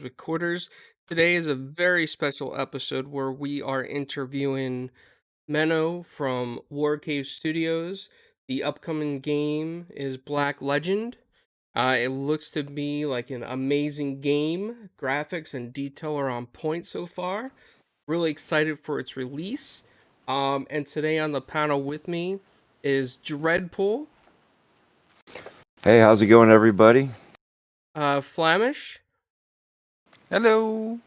Recorders. Today is a very special episode where we are interviewing Menno from Warcave Studios. The upcoming game is Black Legend. Uh, it looks to be like an amazing game. Graphics and detail are on point so far. Really excited for its release. Um, and today on the panel with me is Dreadpool, Hey, how's it going, everybody? uh, Flamish, Hello.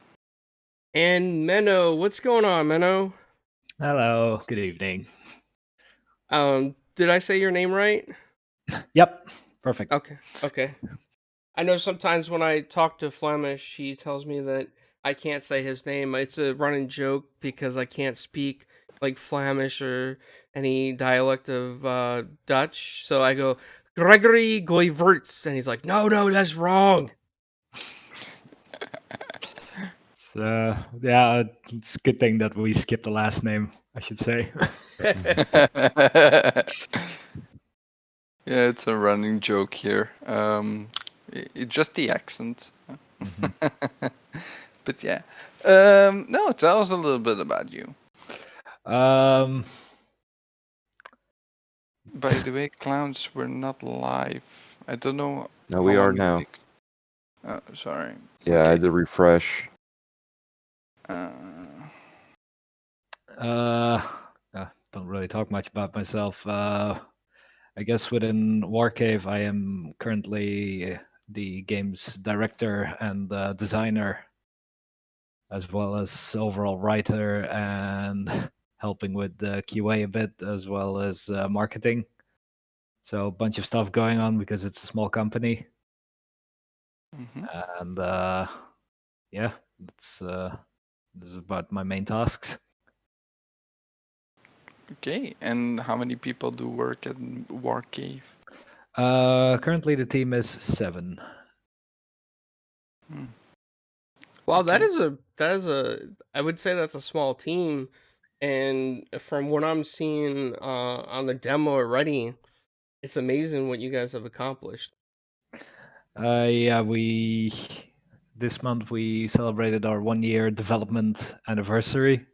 and Menno. What's going on, Menno? Hello, good evening. Um, did I say your name right? Yep, perfect. Okay, okay. I know sometimes when I talk to Flamish, he tells me that I can't say his name. It's a running joke because I can't speak like Flemish or any dialect of uh, Dutch. So I go Gregory Goiverts, and he's like, "No, no, that's wrong." It's, uh, yeah, it's a good thing that we skipped the last name, I should say. yeah, it's a running joke here. Um, i- i- just the accent. but yeah. Um, no, tell us a little bit about you. um, By the way, Clownz were not live. I don't know. No, we are now. Oh, sorry. Yeah, I had to refresh. Uh, uh, uh, don't really talk much about myself. Uh, I guess within Warcave, I am currently the game's director and uh, designer, as well as overall writer and helping with the QA a bit, as well as uh, marketing. So a bunch of stuff going on because it's a small company, mhm. and uh, yeah, it's uh, this is about my main tasks. Okay, and how many people do work at War Cave? Uh, currently the team is seven. Hmm. Well, that Okay. is a that is a I would say that's a small team, and from what I'm seeing uh, on the demo already, it's amazing what you guys have accomplished. Uh, yeah, we this month we celebrated our one year development anniversary,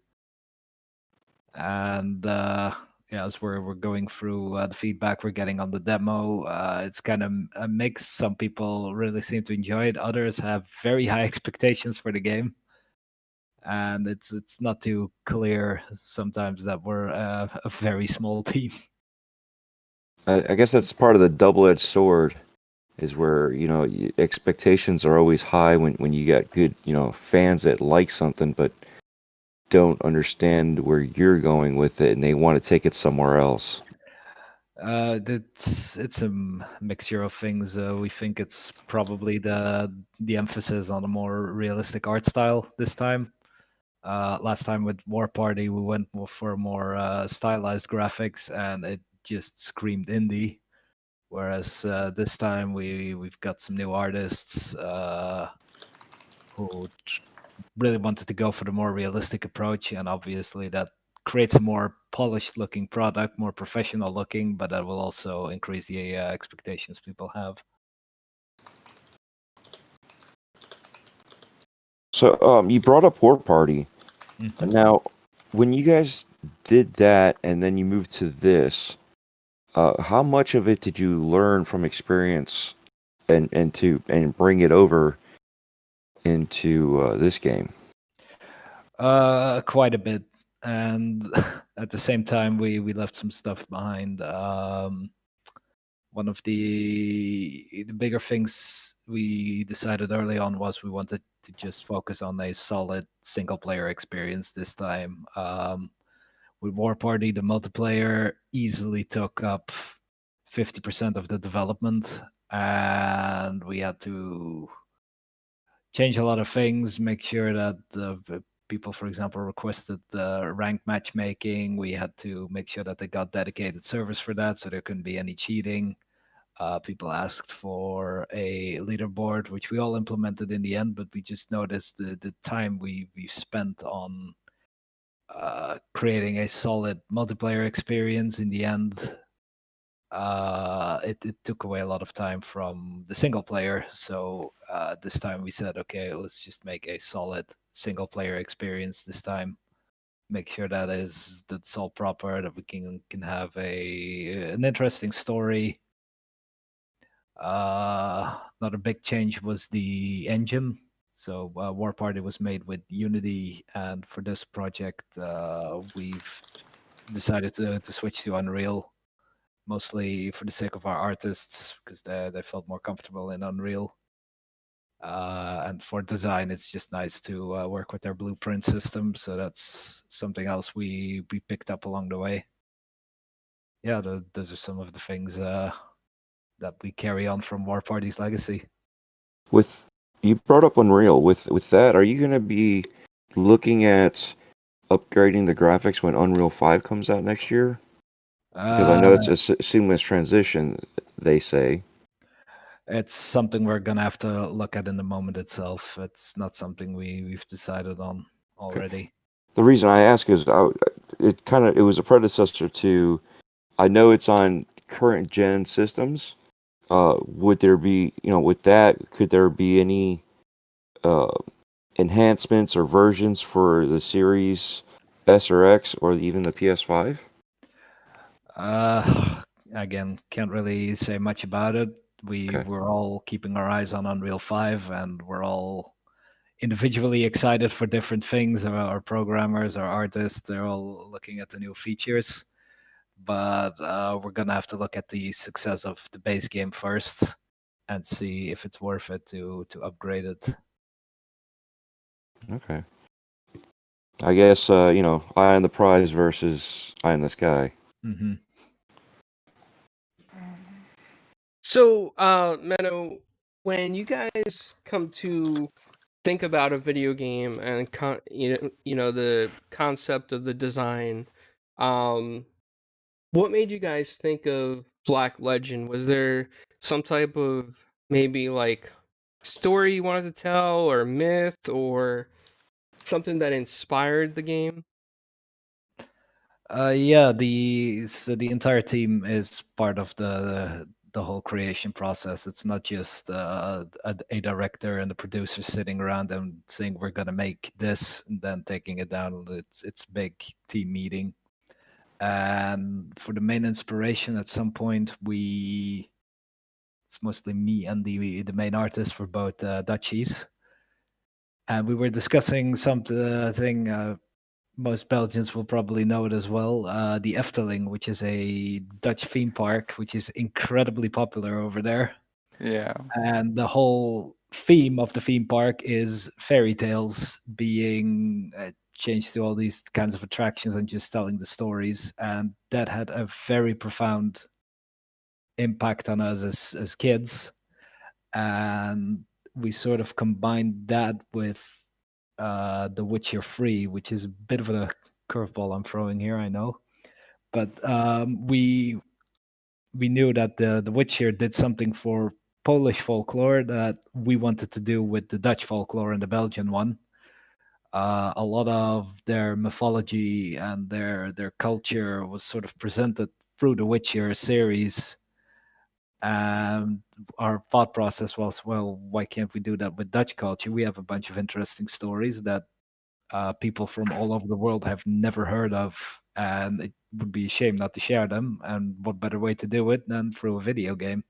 and uh, yeah, as we're we're going through uh, the feedback we're getting on the demo, uh, it's kind of a mix. Some people really seem to enjoy it. Others have very high expectations for the game, and it's it's not too clear sometimes that we're uh, a very small team. I, I guess that's part of the double-edged sword, is where you know expectations are always high when when you got good you know fans that like something but don't understand where you're going with it and they want to take it somewhere else. Uh, it's it's a mixture of things. Uh, we think it's probably the the emphasis on a more realistic art style this time. Uh, last time with War Party, we went for more uh, stylized graphics, and it just screamed indie. Whereas uh, this time we we've got some new artists uh, who really wanted to go for the more realistic approach, and obviously that creates a more polished looking product, more professional looking, but that will also increase the uh, expectations people have. So um, you brought up War Party. And now, when you guys did that and then you moved to this, uh, how much of it did you learn from experience and and to and bring it over into uh, this game? Uh, quite a bit, and at the same time, we we left some stuff behind. Um, one of the the bigger things we decided early on was we wanted to just focus on a solid single player experience this time. Um, with War Party, the multiplayer easily took up fifty percent of the development, and we had to change a lot of things, make sure that uh, people, for example, requested uh, rank matchmaking. We had to make sure that they got dedicated servers for that, so there couldn't be any cheating. Uh, people asked for a leaderboard, which we all implemented in the end, but we just noticed the, the time we we spent on uh, creating a solid multiplayer experience in the end uh, it, it took away a lot of time from the single player. So uh, this time we said, okay, let's just make a solid single player experience this time. Make sure that is that's all proper, that we can can have a an interesting story. Uh, another big change was the engine. So uh, War Party was made with Unity, and for this project, uh, we've decided to, to switch to Unreal, mostly for the sake of our artists, because they, they felt more comfortable in Unreal. Uh, and for design, it's just nice to uh, work with their blueprint system. So that's something else we we picked up along the way. Yeah, tho- those are some of the things uh, that we carry on from War Party's legacy. With you brought up Unreal. With with that, are you going to be looking at upgrading the graphics when Unreal Five comes out next year? Because I know it's Uh, a seamless transition. They say. it's something we're gonna have to look at in the moment itself. It's not something we we've decided on already. The reason I ask is I, it kind of it was a predecessor to. I know it's on current gen systems. Uh, would there be you know with that could there be any uh, enhancements or versions for the series S or X or even the PS5? Uh, again, can't really say much about it. We Okay. we're all keeping our eyes on Unreal Five, and we're all individually excited for different things. Our, our programmers, our artists, they're all looking at the new features. But uh, we're gonna have to look at the success of the base game first, and see if it's worth it to to upgrade it. Okay. I guess uh, you know eye on the prize versus eye in the sky. hmm So, uh, Menno, when you guys come to think about a video game and con- you know, you know the concept of the design, um, what made you guys think of Black Legend? Was there some type of maybe like story you wanted to tell, or myth, or something that inspired the game? Uh, yeah, the so the entire team is part of the the whole creation process. It's not just uh, a, a director and a producer sitting around and saying we're gonna make this and then taking it down. It's it's big team meeting, and for the main inspiration, at some point we it's mostly me and the the main artist for both uh, Dutchies, and we were discussing something. Uh, most Belgians will probably know it as well. Uh, the Efteling, which is a Dutch theme park, which is incredibly popular over there. Yeah. And the whole theme of the theme park is fairy tales being uh, changed to all these kinds of attractions and just telling the stories. And that had a very profound impact on us as, as kids. And we sort of combined that with uh, The Witcher 3, which is a bit of a curveball I'm throwing here, I know. But um, we we knew that the The Witcher did something for Polish folklore that we wanted to do with the Dutch folklore and the Belgian one. Uh, a lot of their mythology and their their culture was sort of presented through the Witcher series. And our thought process was, well, why can't we do that with Dutch culture? We have a bunch of interesting stories that uh, people from all over the world have never heard of, and it would be a shame not to share them. And what better way to do it than through a video game?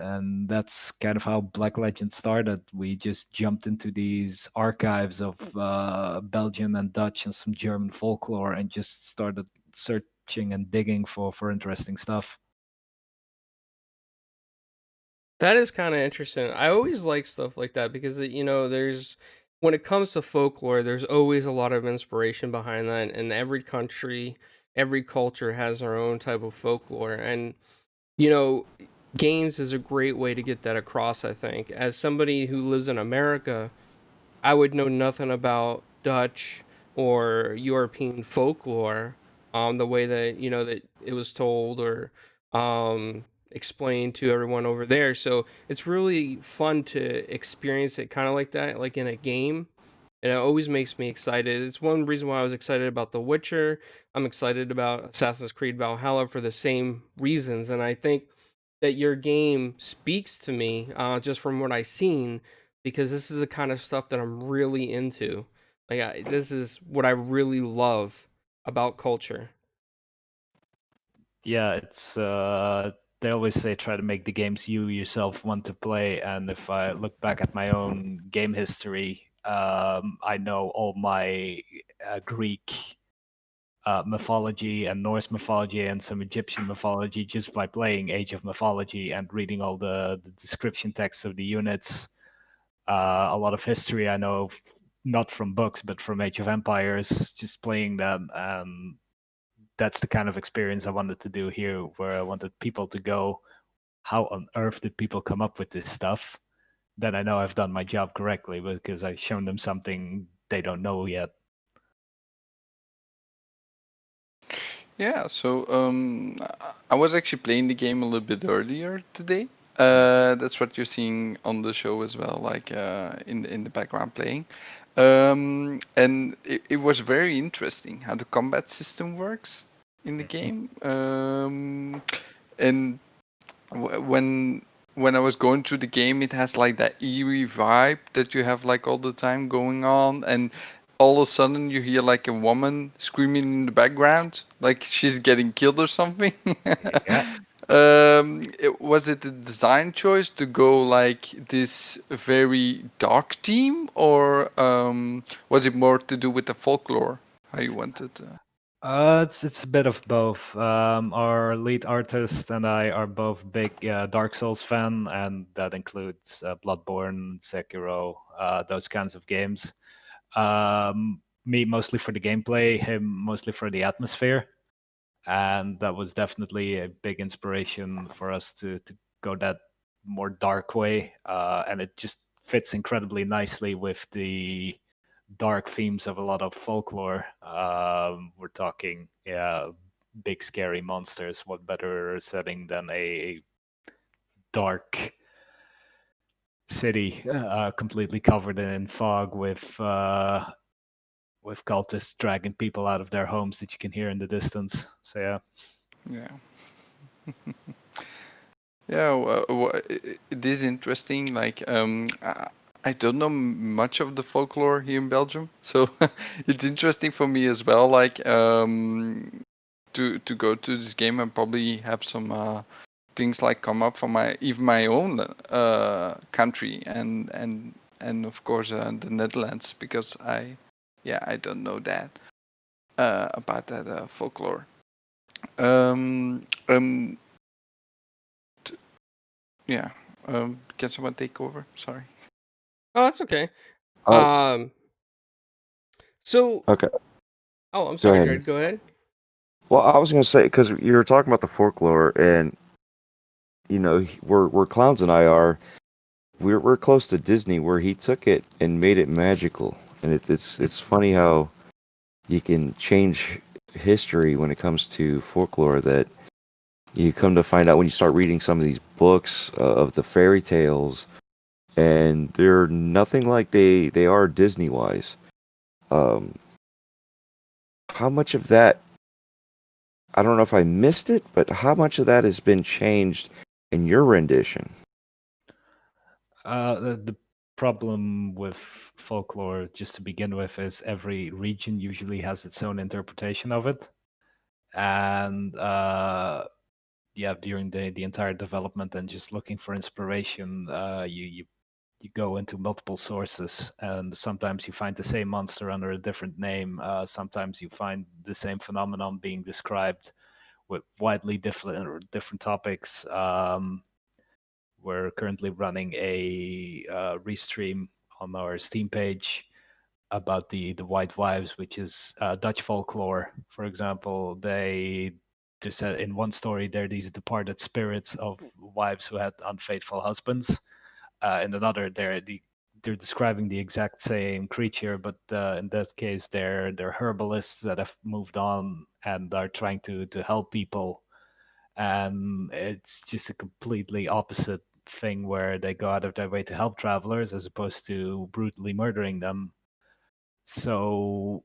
And that's kind of how Black Legend started. We just jumped into these archives of uh, Belgian and Dutch and some German folklore and just started searching and digging for, for interesting stuff. That is kind of interesting. I always like stuff like that because you know, there's when it comes to folklore, there's always a lot of inspiration behind that, and every country, every culture has their own type of folklore, and you know, games is a great way to get that across. I think, as somebody who lives in America, I would know nothing about Dutch or European folklore, um, the way that you know that it was told or um explained to everyone over there. So it's really fun to experience it kind of like that, like in a game. and it always makes me excited. It's one reason why I was excited about The Witcher. I'm excited about Assassin's Creed Valhalla for the same reasons, and I think that your game speaks to me uh, just from what I've seen because this is the kind of stuff that I'm really into. Like I, this is what I really love about culture. Yeah, it's uh they always say try to make the games you yourself want to play and if I look back at my own game history, um I know all my uh, Greek uh, mythology and Norse mythology and some Egyptian mythology just by playing Age of Mythology and reading all the, the description texts of the units. Uh, a lot of history I know, not from books, but from Age of Empires, just playing them. And that's the kind of experience I wanted to do here, where I wanted people to go, how on earth did people come up with this stuff? Then I know I've done my job correctly because I've shown them something they don't know yet. Yeah, so um, I- was actually playing the game a little bit earlier today. Uh, that's what you're seeing on the show as well, like uh, in the, in the background playing. Um, and it, it was very interesting how the combat system works in the game. Um, and w- when when I was going through the game, it has like that eerie vibe that you have like all the time going on, and all of a sudden you hear like a woman screaming in the background, like she's getting killed or something. Yeah. Um, it, was it a design choice to go like this very dark theme, or um, was it more to do with the folklore? How you wanted? Uh... Uh, it's it's a bit of both. Um, our lead artist and I are both big uh, Dark Souls fan, and that includes uh, Bloodborne, Sekiro, uh, those kinds of games. Um, me mostly for the gameplay, him mostly for the atmosphere, and that was definitely a big inspiration for us to to go that more dark way. Uh, and it just fits incredibly nicely with the dark themes of a lot of folklore. Um, we're talking, yeah, big scary monsters. What better setting than a dark city, uh, completely covered in fog, with uh, with cultists dragging people out of their homes that you can hear in the distance. So yeah, Yeah. yeah, well, it is interesting. Like, um, I, I don't know much of the folklore here in Belgium, so it's interesting for me as well. Like, um, to to go to this game and probably have some uh, things like come up from my even my own uh country and and and of course uh, the Netherlands because I yeah I don't know that uh about that uh, folklore. Um, um, t- yeah. Um, can someone take over? Sorry. Oh, that's okay. Uh, Um, so okay. oh, I'm sorry, ahead. Jared. Go ahead. Well, I was gonna say because you were talking about the folklore, and you know, where where Clownz and I are, we're we're close to Disney, where he took it and made it magical, and it's it's it's funny how you can change history when it comes to folklore. That you come to find out when you start reading some of these books uh, of the fairy tales, and they're nothing like they they are Disney wise. Um, how much of that I don't know if I missed it, but how much of that has been changed in your rendition? uh, the, the problem with folklore, just to begin with, is every region usually has its own interpretation of it, and uh, yeah, during the the entire development and just looking for inspiration, uh, you you you go into multiple sources, and sometimes you find the same monster under a different name. Uh, sometimes you find the same phenomenon being described with widely different different topics. Um, we're currently running a uh, restream on our Steam page about the the White Wives, which is uh, Dutch folklore. For example, they they said in one story they're these departed spirits of wives who had unfaithful husbands. Uh, in another, they're the they're describing the exact same creature, but uh, in that case, they're they're herbalists that have moved on and are trying to to help people. And it's just a completely opposite thing where they go out of their way to help travelers as opposed to brutally murdering them. so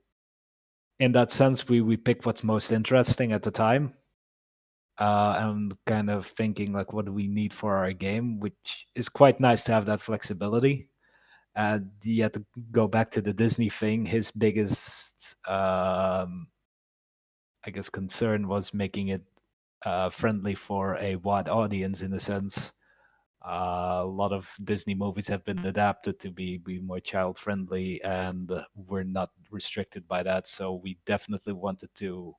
in that sense, we we pick what's most interesting at the time. Uh, and kind of thinking like, what do we need for our game? Which is quite nice to have that flexibility. And yet to go back to the Disney thing, his biggest, um, I guess, concern was making it uh, friendly for a wide audience in a sense. Uh, a lot of Disney movies have been adapted to be be more child friendly, and we're not restricted by that. So we definitely wanted to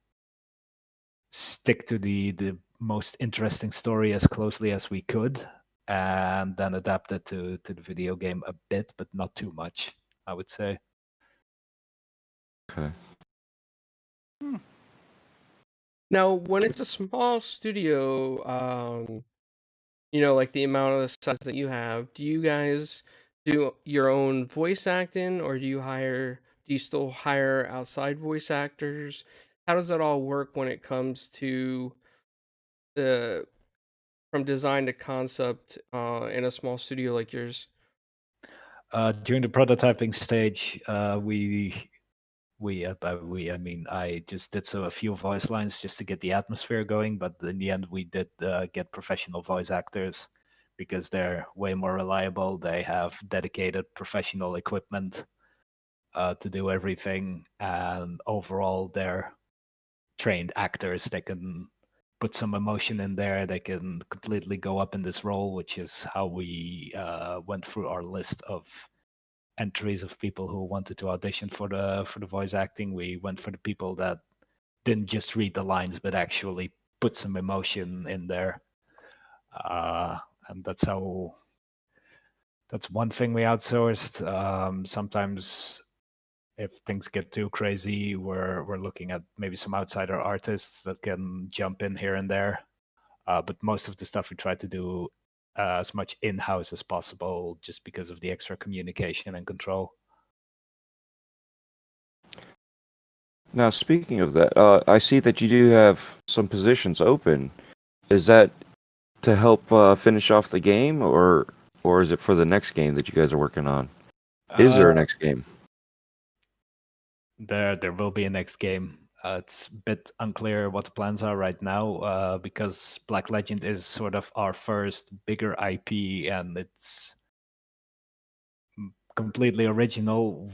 stick to the the most interesting story as closely as we could, and then adapt it to to the video game a bit, but not too much. I would say. Okay. Now, when it's a small studio, um, you know, like the amount of the size that you have, do you guys do your own voice acting, or do you hire? Do you still hire outside voice actors? How does that all work when it comes to the from design to concept uh, in a small studio like yours? Uh, during the prototyping stage, uh, we we uh, we I mean I just did so a few voice lines just to get the atmosphere going, but in the end we did uh, get professional voice actors because they're way more reliable. They have dedicated professional equipment uh, to do everything, and overall they're trained actors. They can put some emotion in there. They can completely go up in this role, which is how we uh, went through our list of entries of people who wanted to audition for the for the voice acting. We went for the people that didn't just read the lines, but actually put some emotion in there. Uh, and that's how. That's one thing we outsourced. Um, sometimes if things get too crazy, we're we're looking at maybe some outsider artists that can jump in here and there. Uh, but most of the stuff we try to do uh, as much in house as possible, just because of the extra communication and control. Now, speaking of that, uh, I see that you do have some positions open. Is that to help uh, finish off the game, or or is it for the next game that you guys are working on? Is there a Uh, next game? There, there will be a next game. Uh, it's a bit unclear what the plans are right now uh, because Black Legend is sort of our first bigger IP and it's completely original.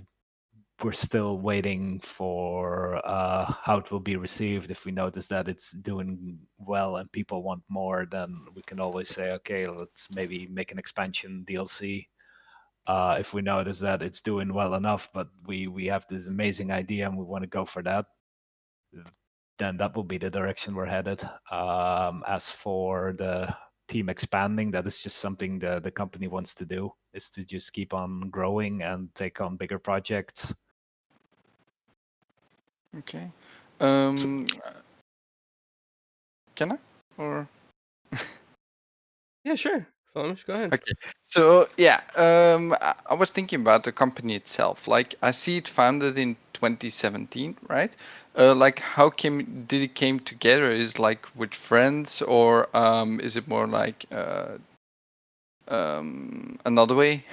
We're still waiting for uh, how it will be received. If we notice that it's doing well and people want more, then we can always say, okay, let's maybe make an expansion DLC uh, if we notice that it's doing well enough, but we we have this amazing idea and we want to go for that, then that will be the direction we're headed. Um, as for the team expanding, that is just something the the company wants to do is to just keep on growing and take on bigger projects. Okay. Um, can I? Or Yeah, sure. Flamish, go ahead. okay. So yeah, um, I, I was thinking about the company itself. Like I see it founded in 2017, right? Uh, like how came did it came together? Is like with friends, or um, is it more like uh, um, another way?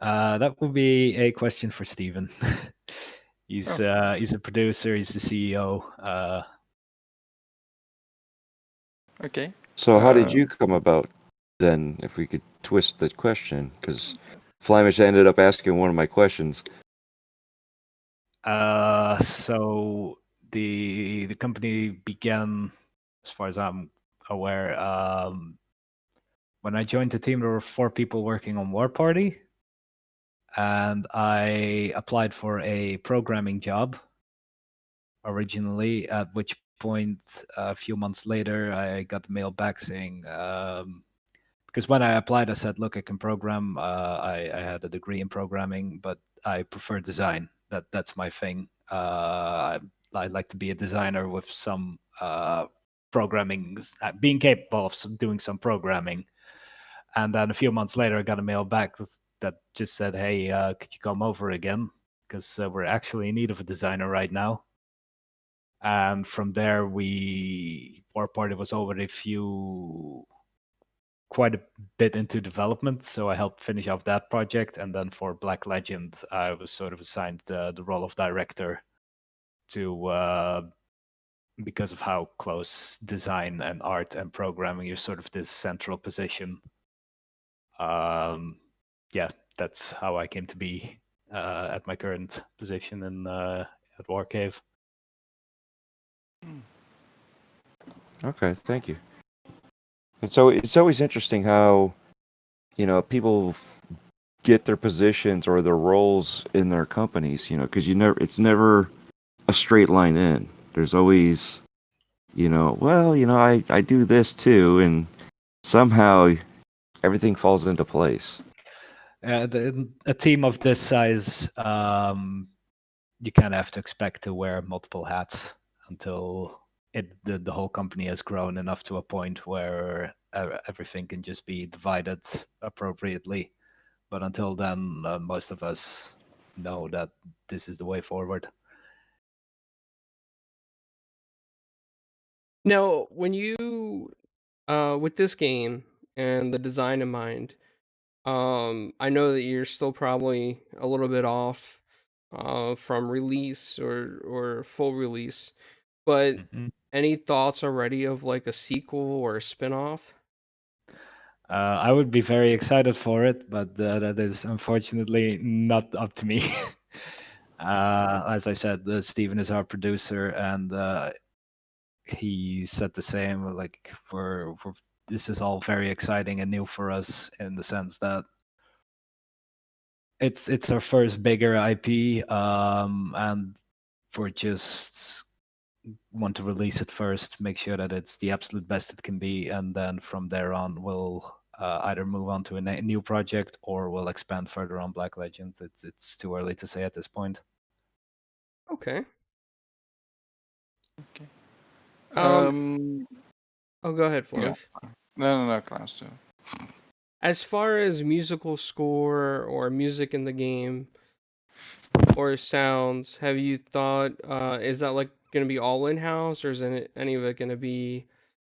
Uh, that would be a question for Stephen. he's Oh. uh, he's a producer. He's the CEO. Uh, Okay. So, how did Uh, you come about then? If we could twist the question, because Flamish ended up asking one of my questions. Uh, so the the company began, as far as I'm aware, um, when I joined the team, there were four people working on War Party, and I applied for a programming job originally. At which point, a few months later, I got the mail back saying. Um, because when I applied, I said, "Look, I can program. Uh, I, I had a degree in programming, but I prefer design. That that's my thing. Uh, I, like to be a designer with some uh, programming, uh, being capable of doing some programming." And then a few months later, I got a mail back that just said, "Hey, uh, could you come over again? Because uh, we're actually in need of a designer right now." And from there, we War Party was already a few quite a bit into development, so I helped finish off that project. And then for Black Legend, I was sort of assigned the, the role of director to uh, because of how close design and art and programming you're sort of this central position. Um, yeah, that's how I came to be uh, at my current position in uh, at Warcave. Okay, thank you. And so it's always interesting how, you know, people f- get their positions or their roles in their companies. You know, because you never, it's never a straight line in. There's always, you know, well, you know, I I do this too, and somehow everything falls into place. Uh, the, a team of this size, um, you kind of have to expect to wear multiple hats until it the, the whole company has grown enough to a point where everything can just be divided appropriately. But until then, uh, most of us know that this is the way forward. Now, when you uh with this game and the design in mind, um I know that you're still probably a little bit off uh from release or or full release, but Mhm. Any thoughts already of like a sequel or a spin-off? Uh, I would be very excited for it, but uh, that is unfortunately not up to me. uh, as I said, uh, Steven is our producer, and uh, he said the same. Like we're, we're this is all very exciting and new for us in the sense that it's it's our first bigger IP, um, and we're just want to release it first, make sure that it's the absolute best it can be, and then from there on, we'll uh, either move on to a new project or we'll expand further on Black Legend. It's it's too early to say at this point. Okay. Okay. Um, Um, Oh, go ahead, yeah. No, no, no, Klaus. uh, As far as musical score or music in the game or sounds, have you thought uh is that like gonna be all in house or is any of it gonna be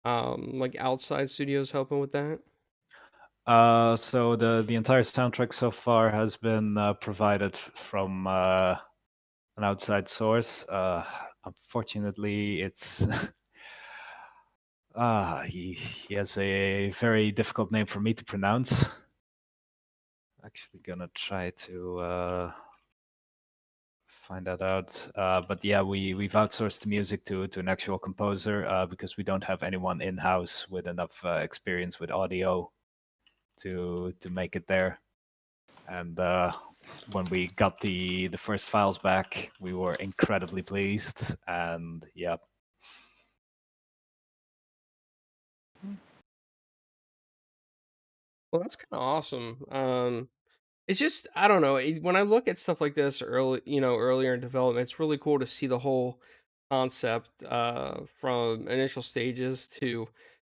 um like outside studios helping with that? Uh, so the the entire soundtrack so far has been uh, provided from uh, an outside source. Uh, unfortunately, it's ah he he has a very difficult name for me to pronounce. Actually, gonna try to uh, find that out. Uh, but yeah, we we've outsourced the music to to an actual composer uh, because we don't have anyone in house with enough uh, experience with audio to to make it there. And uh, when we got the the first files back, we were incredibly pleased. And yeah, Well, that's kind of awesome. Um It's just I don't know, when I look at stuff like this early you know, earlier in development, it's really cool to see the whole concept, uh, from initial stages to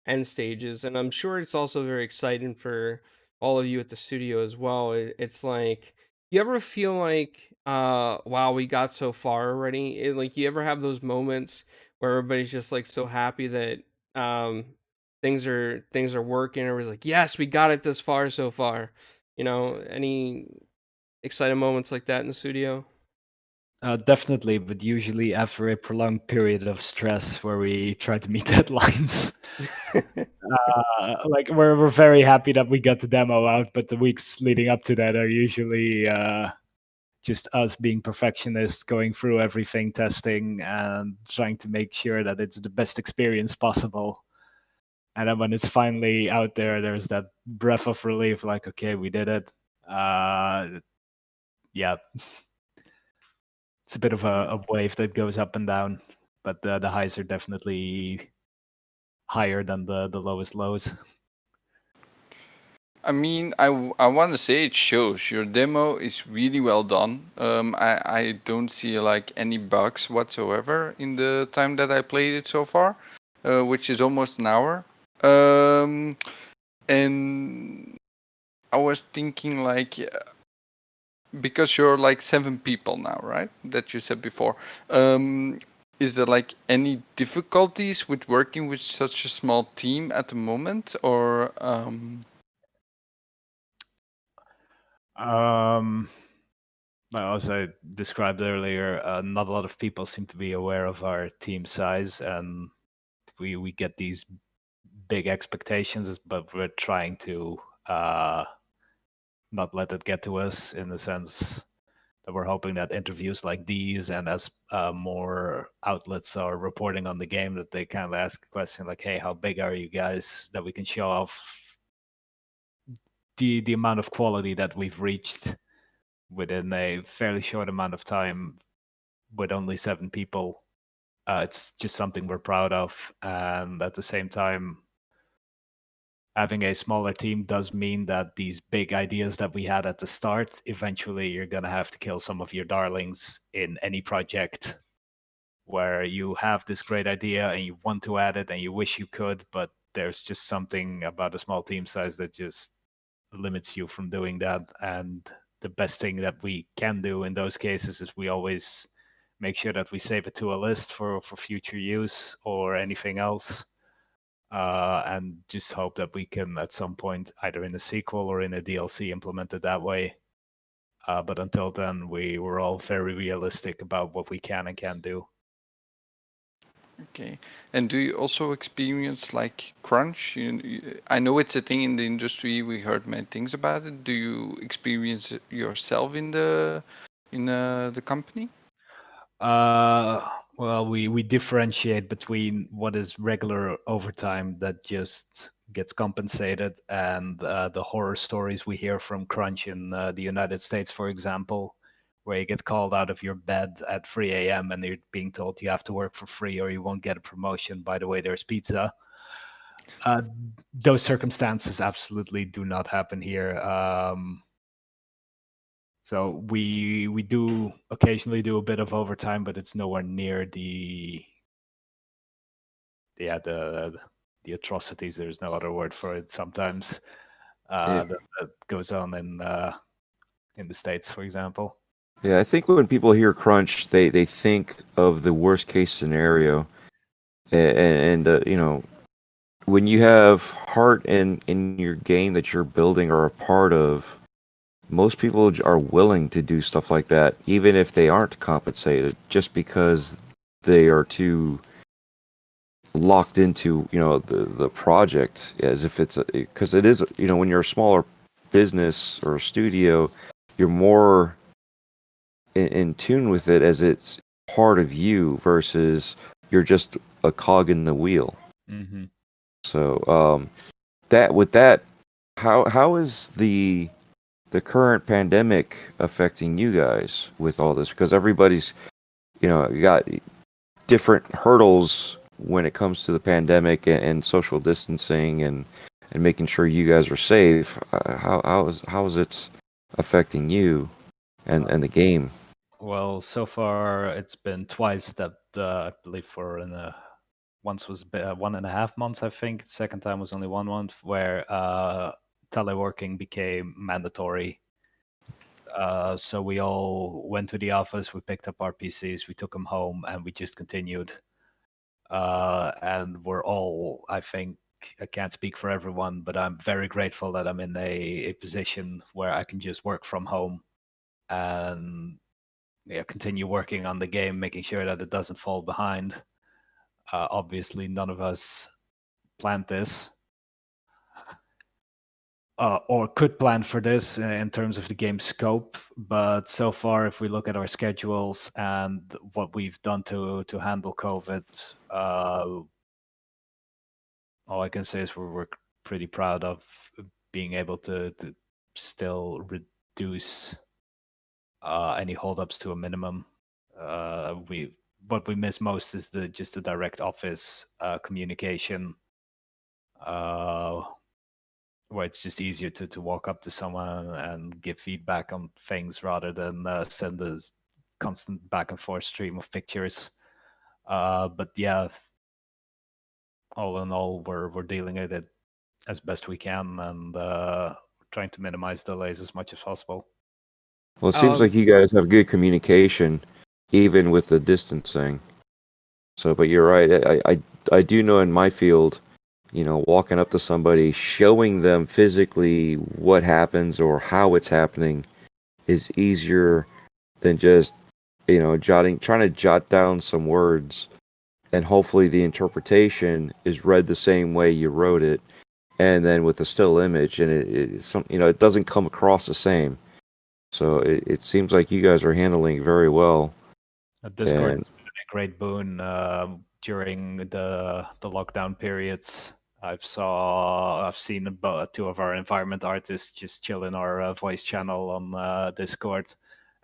end stages, and I'm sure it's also very exciting for all of you at the studio as well. It it's like, you ever feel like, uh, "Wow, we got so far already?" It like, you ever have those moments where everybody's just, like, so happy that, um, things are things are working, everybody's like, "Yes, we got it this far so far." You know, any exciting moments like that in the studio? uh, definitely, but usually after a prolonged period of stress where we try to meet deadlines. uh, like we're we're very happy that we got the demo out, but the weeks leading up to that are usually uh, just us being perfectionists, going through everything, testing, and trying to make sure that it's the best experience possible. And then when it's finally out there, there's that breath of relief, like, okay, we did it. Uh, yeah, it's a bit of a, a wave that goes up and down, but the, the highs are definitely higher than the, the lowest lows. I mean, I, I want to say it shows. Your demo is really well done. Um, I, I don't see like any bugs whatsoever in the time that I played it so far, uh, which is almost an hour. Um, and I was thinking like, because you're like seven people now, right? That you said before. Um, is there like any difficulties with working with such a small team at the moment, or um, Um, as I described earlier, uh, not a lot of people seem to be aware of our team size, and we we get these big expectations, but we're trying to uh, not let it get to us in the sense that we're hoping that interviews like these and as uh, more outlets are reporting on the game, that they kind of ask a question like, "Hey, how big are you guys?" That we can show off the the amount of quality that we've reached within a fairly short amount of time with only seven people. Uh, it's just something we're proud of, and at the same time, having a smaller team does mean that these big ideas that we had at the start, eventually you're gonna have to kill some of your darlings in any project where you have this great idea and you want to add it and you wish you could, but there's just something about a small team size that just limits you from doing that. And the best thing that we can do in those cases is we always make sure that we save it to a list for for future use or anything else. Uh, and just hope that we can at some point either in a sequel or in a DLC implement it that way. Uh, but until then, we were all very realistic about what we can and can't do. okay? And do you also experience like crunch? You, you, I know it's a thing in the industry. We heard many things about it. Do you experience it yourself in the in uh, the company? Uh, well, we we differentiate between what is regular overtime that just gets compensated and uh, the horror stories we hear from Crunch in uh, the United States, for example, where you get called out of your bed at 3 a.m. and you're being told you have to work for free or you won't get a promotion. By the way, there's pizza. Uh, those circumstances absolutely do not happen here. Um, so we we do occasionally do a bit of overtime, but it's nowhere near the yeah the the atrocities. There's no other word for it. Sometimes uh, Yeah. that, that goes on in uh, in the states, for example. Yeah, I think when people hear crunch, they they think of the worst case scenario, and, and uh, you know, when you have heart in in your game that you're building or a part of, most people are willing to do stuff like that, even if they aren't compensated, just because they are too locked into you know the the project as if it's because it is you know when you're a smaller business or studio, you're more in, in tune with it as it's part of you versus you're just a cog in the wheel. Mm-hmm. So um, that with that, how how is the the current pandemic affecting you guys with all this? Because everybody's, you know, got different hurdles when it comes to the pandemic and, and social distancing and and making sure you guys are safe. Uh, how how is how is it affecting you and and the game? Well, so far it's been twice that uh, I believe for in a once was one and a half months, I think. Second time was only one month, where uh, teleworking became mandatory. Uh, so we all went to the office, we picked up our PCs, we took them home, and we just continued. Uh, and we're all, I think, I can't speak for everyone, but I'm very grateful that I'm in a, a position where I can just work from home and yeah, continue working on the game, making sure that it doesn't fall behind. Uh, obviously, none of us planned this uh, or could plan for this uh, in terms of the game scope. But so far, if we look at our schedules and what we've done to to handle COVID, uh, all I can say is we're, we're pretty proud of being able to, to still reduce uh, any holdups to a minimum. Uh, we what we miss most is the just the direct office uh, communication, where it's just easier to, to walk up to someone and give feedback on things rather than uh, send a s- constant back and forth stream of pictures. Uh, but yeah, all in all, we're we're dealing with it as best we can and uh, trying to minimize delays as much as possible. Well, it seems Um, like you guys have good communication, even with the distancing. So, but you're right. I, I, I do know in my field, you know, walking up to somebody, showing them physically what happens or how it's happening is easier than just, you know, jotting, trying to jot down some words. And hopefully the interpretation is read the same way you wrote it and then with a still image and it, it some you know it doesn't come across the same. So it, it seems like you guys are handling very well. Uh, Discord And- has been a great boon uh, during the the lockdown periods. I've saw I've seen about two of our environment artists just chill in our uh, voice channel on uh, Discord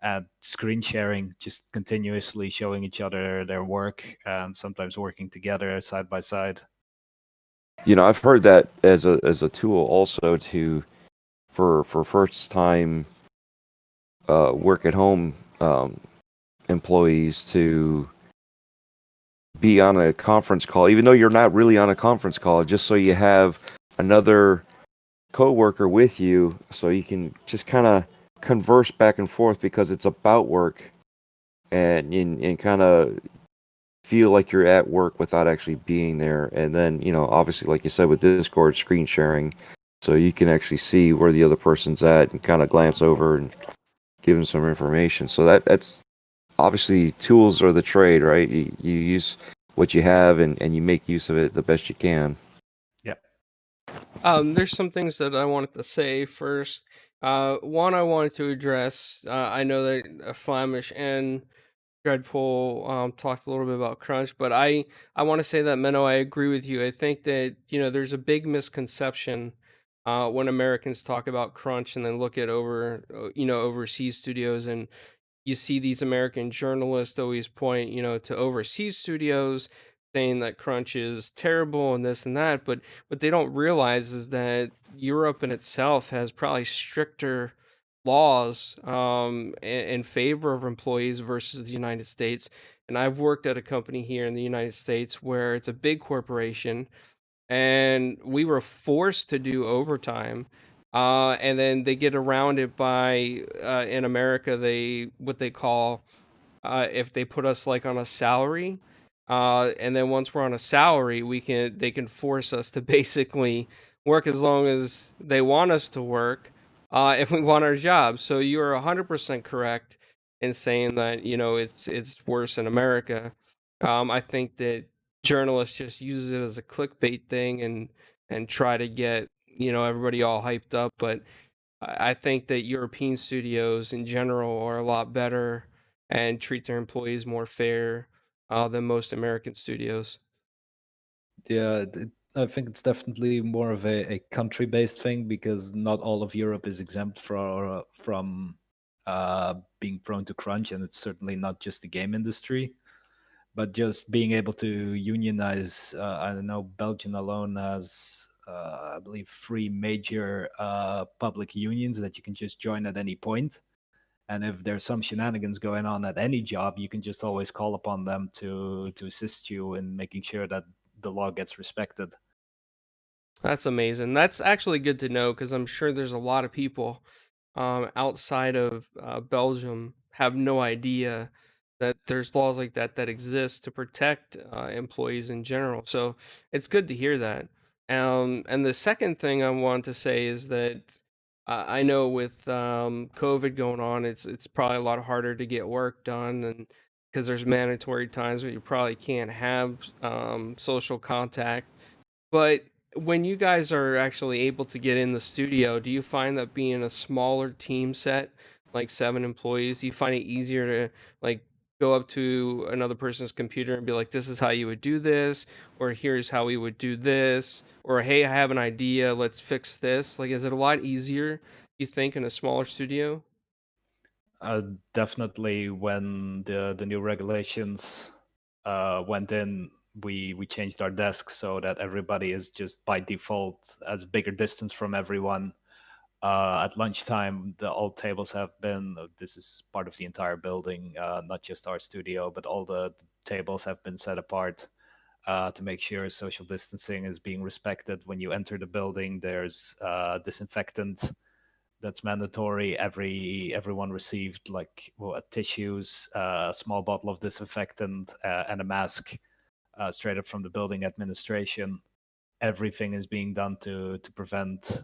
and screen sharing, just continuously showing each other their work and sometimes working together side by side. you know i've heard that as a as a tool also to for for first time uh work at home um employees to be on a conference call even though you're not really on a conference call just so you have another coworker with you so you can just kind of converse back and forth because it's about work and and, and kind of feel like you're at work without actually being there. And then you know obviously like you said with discord screen sharing so you can actually see where the other person's at and kind of glance over and give them some information. So that that's obviously tools are the trade right you, you use what you have and, and you make use of it the best you can Yeah. Um, there's some things that I wanted to say first. Uh, one I wanted to address. Uh, I know that uh, Flamish and Dreadpool um, talked a little bit about crunch, but I I want to say that Menno, I agree with you. I think that you know there's a big misconception uh, when Americans talk about crunch and then look at over uh, you know overseas studios and you see these American journalists always point you know to overseas studios saying that crunch is terrible and this and that, but what they don't realize is that Europe in itself has probably stricter laws um, in, in favor of employees versus the United States. And I've worked at a company here in the United States where it's a big corporation, and we were forced to do overtime. Uh, and then they get around it by uh, in America they what they call uh, if they put us like on a salary uh, and then once we're on a salary, we can they can force us to basically work as long as they want us to work, uh, if we want our job. So you are hundred percent correct in saying that you know it's it's worse in America. Um, I think that journalists just use it as a clickbait thing and and try to get you know everybody all hyped up, but I think that European studios in general are a lot better and treat their employees more fair uh, than most American studios. Yeah, I think it's definitely more of a, a country-based thing because not all of Europe is exempt from from uh, being prone to crunch, and it's certainly not just the game industry. But just being able to unionize, uh, I don't know, Belgium alone has, I believe, three major uh, public unions that you can just join at any point. And if there's some shenanigans going on at any job, you can just always call upon them to to assist you in making sure that the law gets respected. That's amazing. That's actually good to know because I'm sure there's a lot of people um, outside of uh, Belgium have no idea that there's laws like that that exist to protect uh, employees in general. So it's good to hear that. Um, and the second thing I want to say is that uh, I know with um, COVID going on, it's it's probably a lot harder to get work done, and because there's mandatory times where you probably can't have um, social contact. But when you guys are actually able to get in the studio, do you find that being a smaller team set, like seven employees, do you find it easier to like go up to another person's computer and be like, "This is how you would do this," or "Here's how we would do this," or "Hey, I have an idea, let's fix this." Like, is it a lot easier, you think, in a smaller studio? Uh, definitely, when the the new regulations uh, went in, we we changed our desks so that everybody is just by default as bigger distance from everyone. Uh, at lunchtime, the all tables have been. uh, This is part of the entire building, uh, not just our studio, but all the tables have been set apart uh, to make sure social distancing is being respected. When you enter the building, there's uh, disinfectant that's mandatory. Every everyone received like tissues, uh, a small bottle of disinfectant, and a mask straight up from the building administration. Everything is being done to to prevent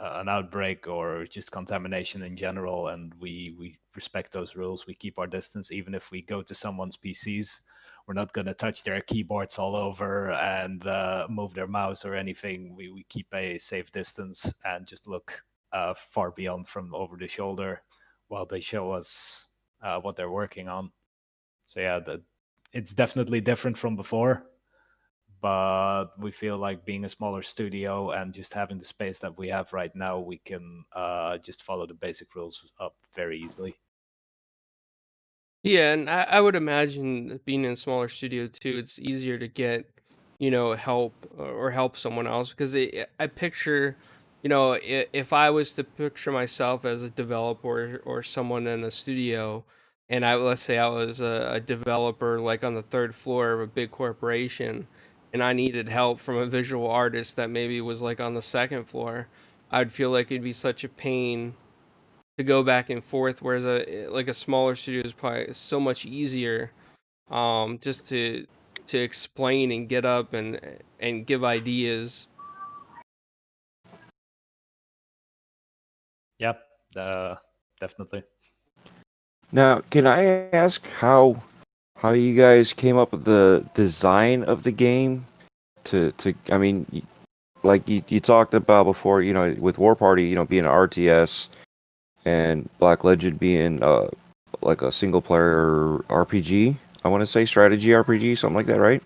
an outbreak or just contamination in general, and we we respect those rules. We keep our distance, even if we go to someone's PCs. We're not going to touch their keyboards all over and uh, move their mouse or anything. We we keep a safe distance and just look uh, far beyond from over the shoulder while they show us uh, what they're working on. So yeah, the, it's definitely different from before, but we feel like being a smaller studio and just having the space that we have right now, we can uh, just follow the basic rules up very easily. Yeah, and I, I would imagine being in a smaller studio too, it's easier to get, you know, help or or help someone else because it, I picture, you know, if I was to picture myself as a developer or someone in a studio, and I let's say I was a, a developer like on the third floor of a big corporation, and I needed help from a visual artist that maybe was like on the second floor, I'd feel like it'd be such a pain to go back and forth whereas a like a smaller studio is probably so much easier um just to to explain and get up and and give ideas Yep, uh, definitely. Now, can I ask how how you guys came up with the design of the game? To to I mean, like you, you talked about before, you know, with War Party, you know, being an RTS, and Black Legend being uh like a single player RPG. I want to say strategy RPG, something like that, right?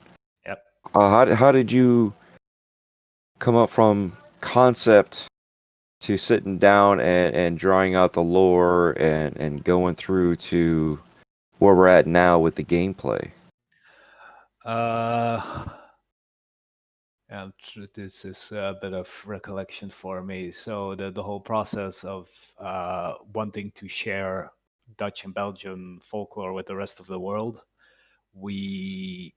Yep. Uh, how how did you come up from concept to sitting down and, and drawing out the lore and, and going through to where we're at now with the gameplay. Uh, and this is a bit of recollection for me. So the the whole process of uh, wanting to share Dutch and Belgian folklore with the rest of the world, we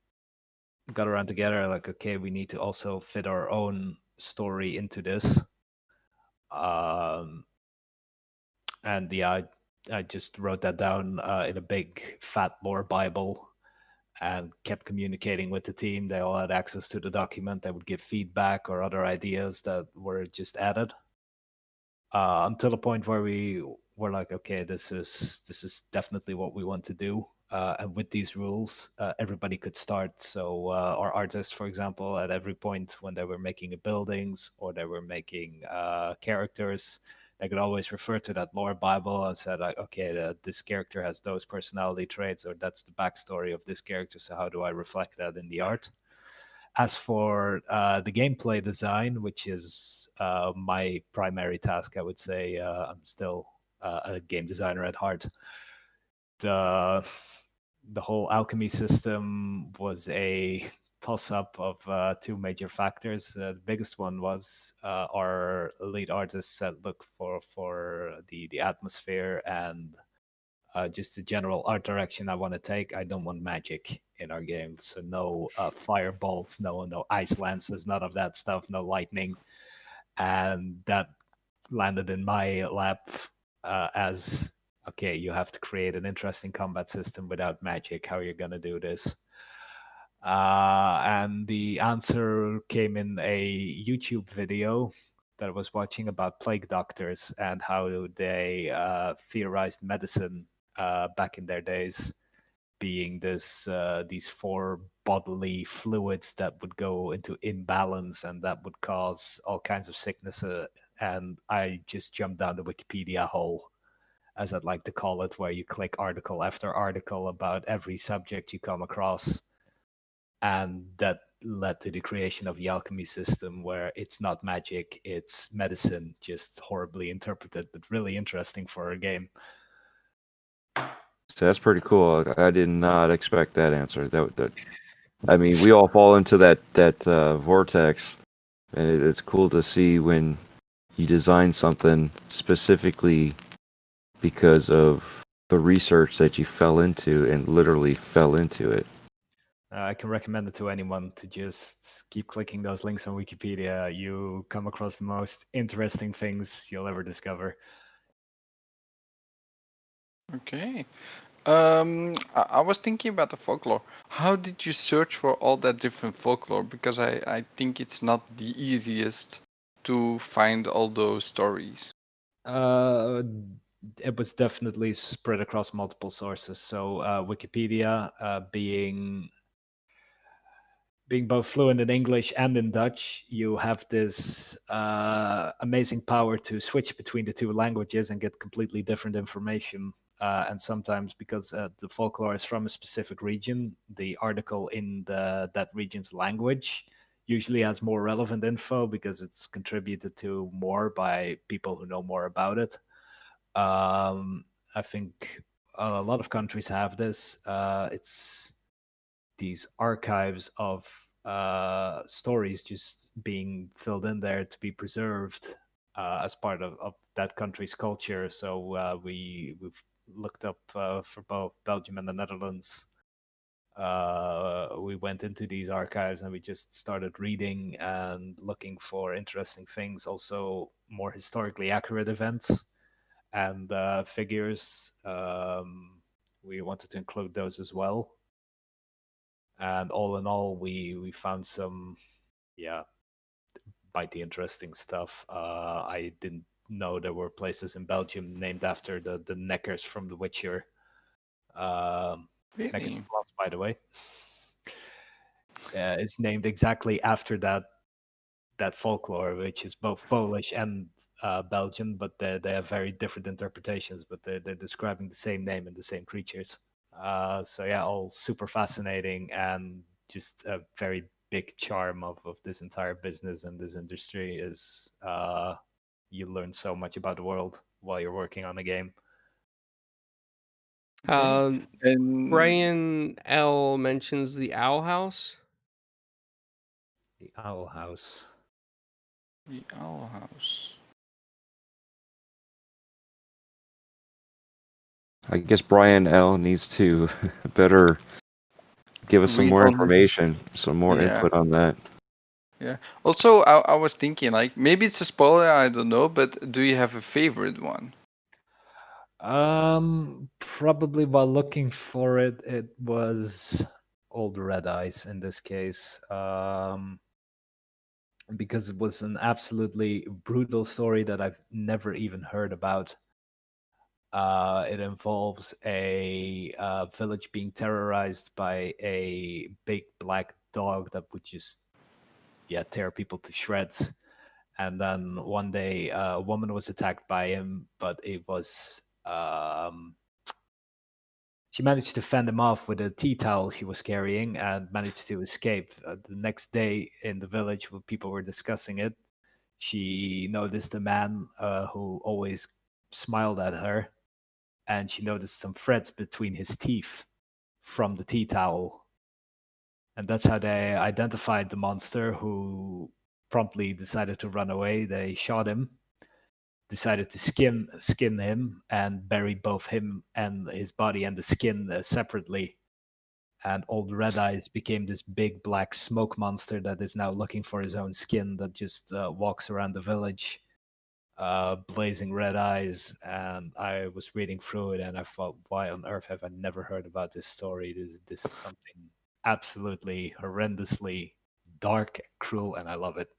got around together like, okay, we need to also fit our own story into this. Um, and yeah, I, just wrote that down uh, in a big fat lore Bible and kept communicating with the team. They all had access to the document. They would give feedback or other ideas that were just added uh, until the point where we were like, okay, this is this is definitely what we want to do. Uh, and with these rules, uh, everybody could start. So uh, our artists, for example, at every point when they were making buildings or they were making uh, characters, they could always refer to that lore Bible and said, like, okay, the, this character has those personality traits, or that's the backstory of this character. So how do I reflect that in the art? As for uh, the gameplay design, which is uh, my primary task, I would say uh, I'm still uh, a game designer at heart. The the whole alchemy system was a toss up of uh, two major factors. Uh, the biggest one was uh, our lead artist said, "Look for for the the atmosphere and uh, just the general art direction I want to take. I don't want magic in our game, so no uh, firebolts, no no ice lances, none of that stuff, no lightning." And that landed in my lap uh, as okay. You have to create an interesting combat system without magic. How are you gonna do this? Uh, and the answer came in a YouTube video that I was watching about plague doctors and how they uh, theorized medicine uh, back in their days, being this uh, these four bodily fluids that would go into imbalance and that would cause all kinds of sickness. Uh, and I just jumped down the Wikipedia hole, as I'd like to call it, where you click article after article about every subject you come across and that led to the creation of the alchemy system where it's not magic it's medicine just horribly interpreted but really interesting for a game So that's pretty cool. I did not expect that answer. That, that I mean, we all fall into that that uh, vortex, and it, it's cool to see when you design something specifically because of the research that you fell into and literally fell into it. Uh, i can recommend it to anyone to just keep clicking those links on wikipedia you come across the most interesting things you'll ever discover Okay. Um, I, I was thinking about the folklore. How did you search for all that different folklore? Because I, I think it's not the easiest to find all those stories. Uh, it was definitely spread across multiple sources. So uh, Wikipedia, uh, being being both fluent in English and in Dutch, you have this uh, amazing power to switch between the two languages and get completely different information. Uh, and sometimes, because uh, the folklore is from a specific region, the article in the, that region's language usually has more relevant info because it's contributed to more by people who know more about it. Um, I think a lot of countries have this. Uh, it's these archives of uh, stories just being filled in there to be preserved uh, as part of, of that country's culture. So uh, we we've looked up uh, for both Belgium and the Netherlands. Uh, we went into these archives and we just started reading and looking for interesting things, also more historically accurate events and uh, figures. Um, we wanted to include those as well and all in all we we found some yeah mighty interesting stuff. Uh i didn't know there were places in belgium named after the the nekkers from the witcher. Um Nekkers Really? Plus, by the way. Yeah it's named exactly after that that folklore which is both polish and uh, belgian but they, they have very different interpretations but they're, they're describing the same name and the same creatures uh, so yeah, all super fascinating and just a very big charm of, of this entire business and this industry is uh, you learn so much about the world while you're working on a game. Okay. Um, and Brian L mentions the Owl House. The Owl House. the Owl House. I guess Brian L needs to better give us some Read more on- information, some more Yeah. input on that. Yeah. Also, I, I was thinking like maybe it's a spoiler. I don't know, but do you have a favorite one? Um, probably while looking for it, it was Old Red Eyes in this case. Um, because it was an absolutely brutal story that I've never even heard about. Uh, it involves a uh, village being terrorized by a big black dog that would just, yeah, tear people to shreds. And then one day, uh, a woman was attacked by him, but it was um, she managed to fend him off with a tea towel she was carrying and managed to escape. Uh, the next day in the village, when people were discussing it, she noticed a man uh, who always smiled at her, and she noticed some threads between his teeth from the tea towel. And that's how they identified the monster who promptly decided to run away. They shot him decided to skin skin him and bury both him and his body and the skin uh, separately. And old Red Eyes became this big black smoke monster that is now looking for his own skin that just uh, walks around the village, uh, blazing red eyes. And I was reading through it and I thought, why on earth have I never heard about this story? This this is something absolutely horrendously dark and cruel, and I love it.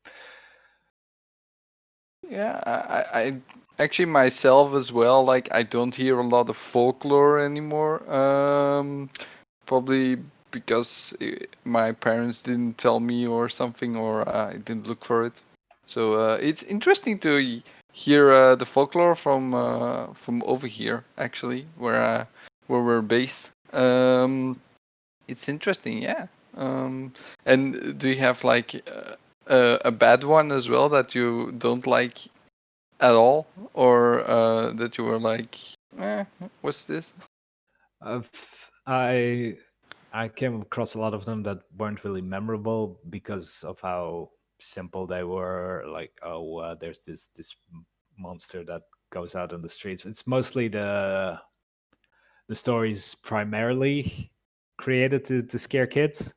Yeah, I, I actually myself as well. Like I don't hear a lot of folklore anymore. Um, probably because eh, my parents didn't tell me or something, or I didn't look for it. So uh, it's interesting to hear uh, the folklore from uh, from over here, actually, where uh, where we're based. Um, it's interesting, yeah. Um, and do you have like uh, a, a bad one as well that you don't like at all, or uh, that you were like, eh, what's this? I've, I I came across a lot of them that weren't really memorable because of how simple they were. Like, oh, uh, there's this this monster that goes out on the streets. It's mostly the the stories primarily created to to scare kids.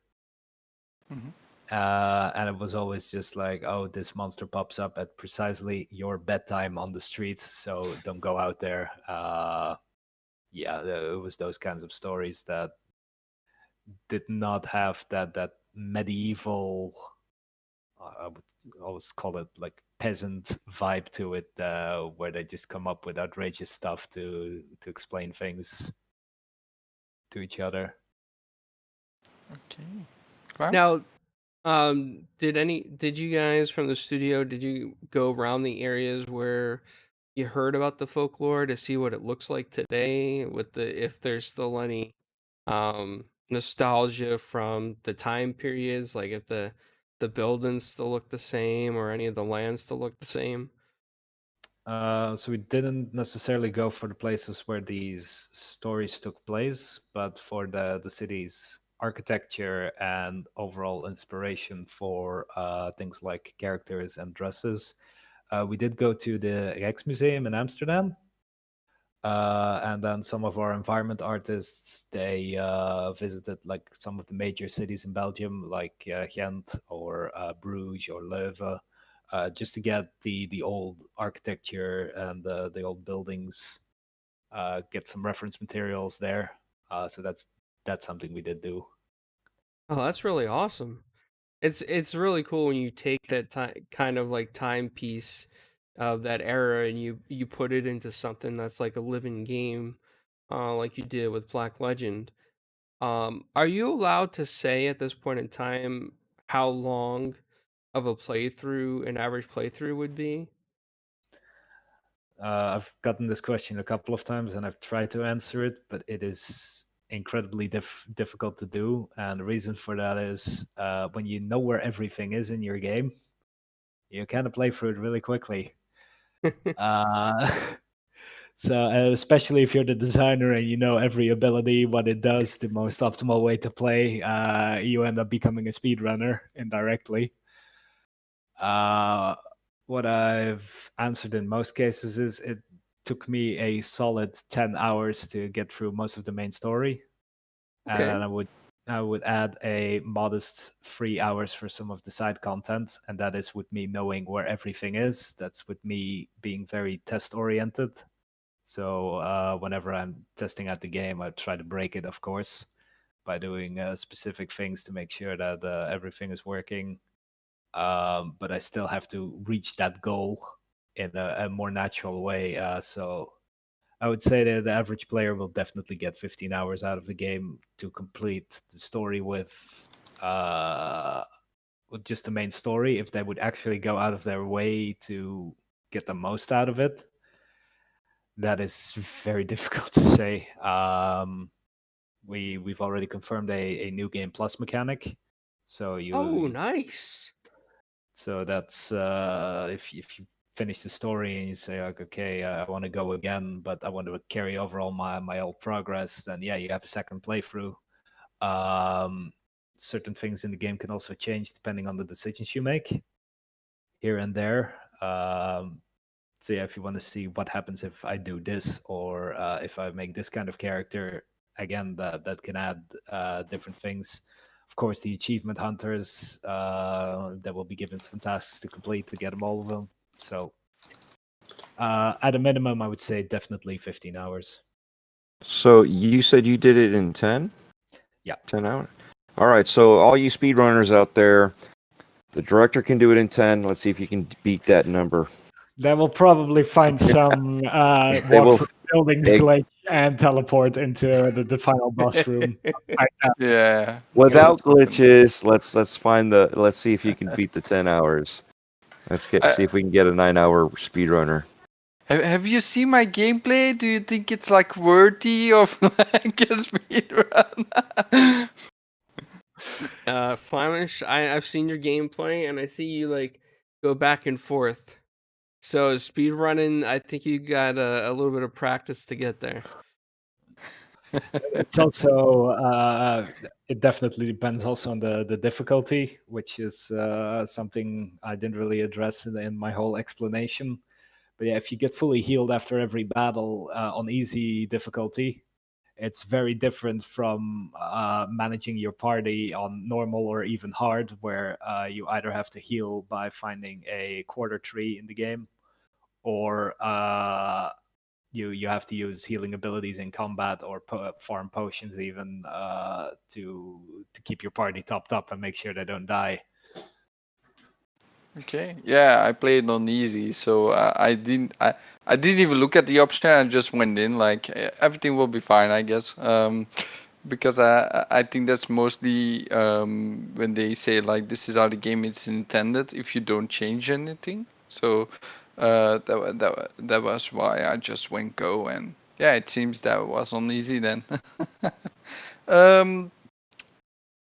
Mhm. Uh, and it was always just like, oh, this monster pops up at precisely your bedtime on the streets, so don't go out there. Uh, yeah, it was those kinds of stories that did not have that that medieval. I would always call it like peasant vibe to it, uh, where they just come up with outrageous stuff to to explain things to each other. Okay. Grimes? Now, um, did any did you guys from the studio did you go around the areas where you heard about the folklore to see what it looks like today with the if there's still any um nostalgia from the time periods like if the the buildings still look the same or any of the lands still look the same Uh, so we didn't necessarily go for the places where these stories took place, but for the the city's architecture and overall inspiration for uh, things like characters and dresses. Uh, we did go to the Rijksmuseum in Amsterdam, uh, and then some of our environment artists they uh, visited like some of the major cities in Belgium, like uh, Ghent or uh, Bruges or Leuven uh, just to get the the old architecture and the the old buildings, uh, get some reference materials there. So that's that's something we did do. oh that's really awesome it's it's really cool when you take that time kind of like timepiece of that era and you you put it into something that's like a living game uh like you did with black legend um are you allowed to say at this point in time how long of a playthrough an average playthrough would be Uh, I've gotten this question a couple of times and I've tried to answer it, but it is incredibly dif- difficult to do. And the reason for that is uh, when you know where everything is in your game, you kind of play through it really quickly. Uh, so uh, especially if you're the designer and you know every ability, what it does, the most optimal way to play, uh, you end up becoming a speedrunner indirectly. Uh, what I've answered in most cases is it took me a solid 10 hours to get through most of the main story. Okay. And I would I would add a modest three hours for some of the side content, and that is with me knowing where everything is. That's with me being very test oriented. So uh, whenever I'm testing out the game, I try to break it, of course, by doing uh, specific things to make sure that uh, everything is working. Um, but I still have to reach that goal in a, a more natural way. Uh, so I would say that the average player will definitely get 15 hours out of the game to complete the story with uh, with just the main story. If they would actually go out of their way to get the most out of it, that is very difficult to say. Um, we we've already confirmed a, a new game plus mechanic, so you oh nice so that's uh, if if you finish the story and you say like, okay, I want to go again, but I want to carry over all my my old progress, then yeah, you have a second playthrough. Um, certain things in the game can also change depending on the decisions you make here and there. Um, so yeah, if you want to see what happens if I do this or uh, if I make this kind of character, again, that that can add uh, different things. Of course, the achievement hunters uh, that will be given some tasks to complete to get them all of them. So, uh, at a minimum, I would say definitely 15 hours. So you said you did it in 10? Yeah. 10 hours? All right. So all you speedrunners out there, the director can do it in 10. Let's see if you can beat that number. They will probably find some uh, They will- buildings they- glitch and teleport into the, the final boss room. Yeah. Without glitches, let's let's find the let's see if you can beat the 10 hours. Let's get I- see if we can get a 9-hour speedrunner. Have, have you seen my gameplay? Do you think it's like worthy of like a speedrun? uh flamish i i've seen your gameplay and i see you like go back and forth so speed running i think you got a, a little bit of practice to get there it's also uh, it definitely depends also on the the difficulty which is uh, something i didn't really address in, in my whole explanation. But yeah if you get fully healed after every battle uh, on easy difficulty it's very different from uh, managing your party on normal or even hard where uh, you either have to heal by finding a quarter tree in the game or uh, you you have to use healing abilities in combat or po- farm potions even uh, to to keep your party topped up and make sure they don't die. Okay. Yeah, I played on easy, so uh, I didn't. I I didn't even look at the option. I just went in like everything will be fine, I guess. Um, because I I think that's mostly um when they say like this is how the game is intended if you don't change anything. So uh that that that was why I just went go and yeah, it seems that was on easy then. um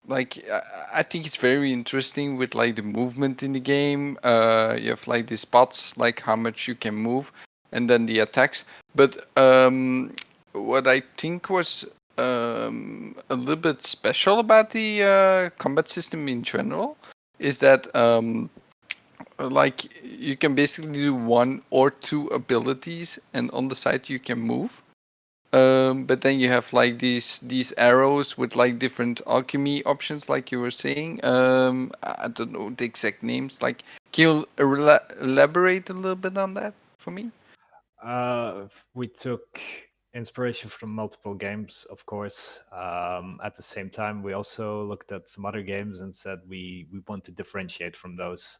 like I- I think it's very interesting with like the movement in the game. Uh, you have like the spots, like how much you can move, and then the attacks. But um, what I think was um, a little bit special about the uh, combat system in general is that um, like you can basically do one or two abilities, and on the side you can move. Um, but then you have like these these arrows with like different alchemy options, like you were saying. Um, I don't know the exact names. Like, can you elaborate a little bit on that for me? Uh, we took inspiration from multiple games, of course. Um, at the same time, we also looked at some other games and said we we want to differentiate from those.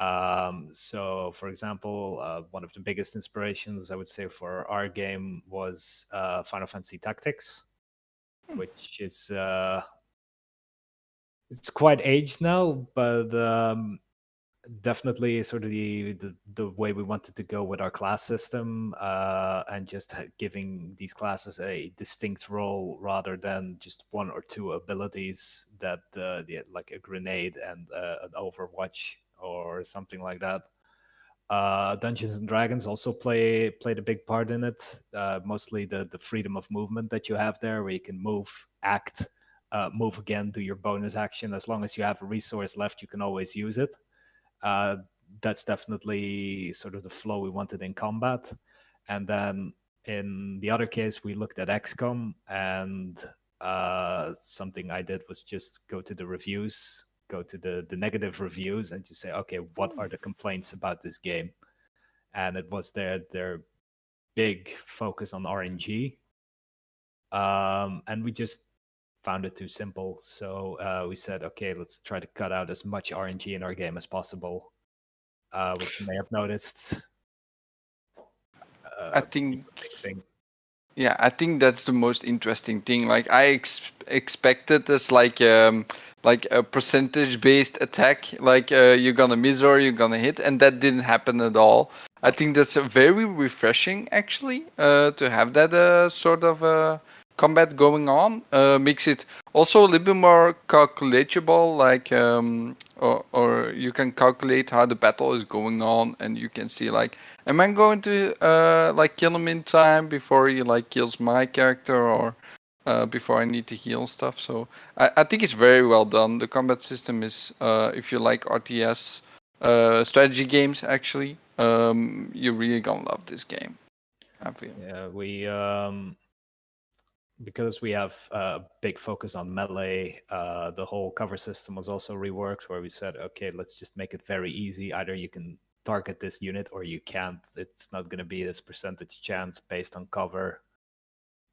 Um, so, for example, uh, one of the biggest inspirations I would say for our game was uh, Final Fantasy Tactics, which is uh, it's quite aged now, but um, definitely sort of the, the the way we wanted to go with our class system uh, and just giving these classes a distinct role rather than just one or two abilities that uh, the, like a grenade and uh, an Overwatch or something like that. Uh, Dungeons and Dragons also play played a big part in it. Uh, mostly the the freedom of movement that you have there, where you can move, act, uh, move again, do your bonus action. As long as you have a resource left, you can always use it. Uh, that's definitely sort of the flow we wanted in combat. And then in the other case, we looked at XCOM, and uh, something I did was just go to the reviews, go to the the negative reviews, and just say, okay, what are the complaints about this game? And it was their their big focus on RNG, um, and we just found it too simple. So uh, we said, okay, let's try to cut out as much RNG in our game as possible, uh, which you may have noticed. Uh, I think big thing. Yeah, I think that's the most interesting thing. Like I ex- expected this like um like a percentage based attack, like uh, you're gonna miss or you're gonna hit, and that didn't happen at all. I think that's very refreshing actually uh, to have that uh, sort of uh, combat going on. Uh, makes it also a little bit more calculatable, like um, or or you can calculate how the battle is going on, and you can see like am I going to uh like kill him in time before he like kills my character or uh, before I need to heal stuff? So I, I think it's very well done. The combat system is uh if you like RTS uh strategy games actually, um you're really gonna love this game. I feel. Yeah, we um because we have a big focus on melee, uh, the whole cover system was also reworked where we said, okay, let's just make it very easy. Either you can target this unit or you can't. It's not going to be this percentage chance based on cover.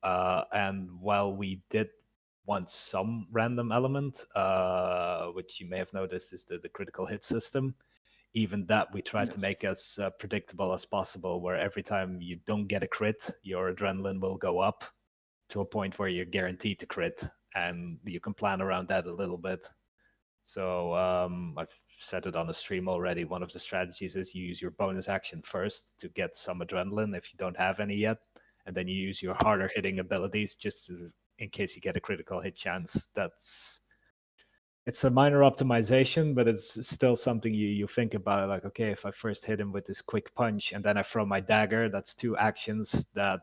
Uh, and while we did want some random element, uh, which you may have noticed is the, the critical hit system, even that we tried to make as uh, predictable as possible, where every time you don't get a crit, your adrenaline will go up to a point where you're guaranteed to crit, and you can plan around that a little bit. So um, I've said it on the stream already. One of the strategies is you use your bonus action first to get some adrenaline if you don't have any yet, and then you use your harder hitting abilities just to, in case you get a critical hit chance. That's it's a minor optimization, but it's still something you you think about. Like, okay, if I first hit him with this quick punch and then I throw my dagger, that's two actions that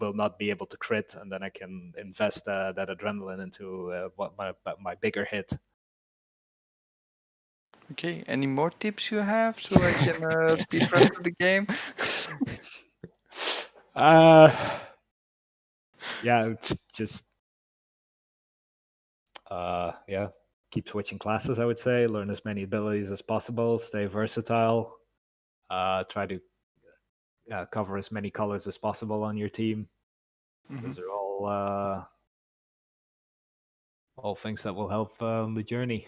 will not be able to crit, and then I can invest uh, that adrenaline into uh, what my my bigger hit. Okay, any more tips you have so I can uh, speed run the game? Uh, yeah, just uh, yeah, keep switching classes. I would say learn as many abilities as possible. Stay versatile. Uh, try to uh, cover as many colors as possible on your team. Mhm. Those are all uh, all things that will help um, the journey.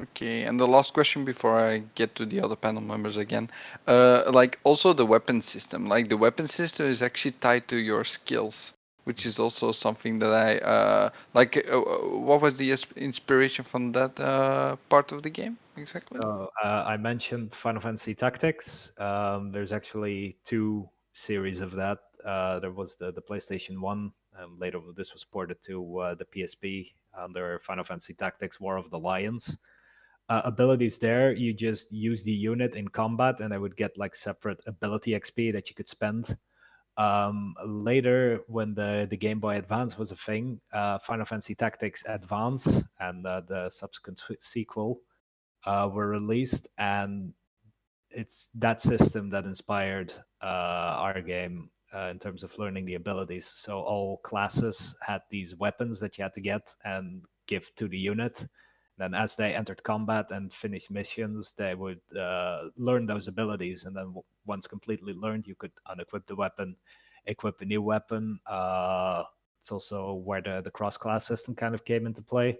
Okay, and the last question before I get to the other panel members again, uh, like also the weapon system. Like the weapon system is actually tied to your skills, which is also something that I uh, like. Uh, uh, what was the inspiration from that uh, part of the game exactly? So uh, I mentioned Final Fantasy Tactics. Um, there's actually two series of that. Uh, there was the, the PlayStation One. Um, later, this was ported to the PSP under Final Fantasy Tactics: War of the Lions. Abilities there, you just use the unit in combat, and I would get like separate ability XP that you could spend. Um, later, when the, the Game Boy Advance was a thing, uh, Final Fantasy Tactics Advance and uh, the subsequent sequel uh, were released, and it's that system that inspired uh, our game uh, in terms of learning the abilities. So all classes had these weapons that you had to get and give to the unit. Then, as they entered combat and finished missions, they would uh, learn those abilities, and then once completely learned, you could unequip the weapon, equip a new weapon. Uh, it's also where the, the cross class system kind of came into play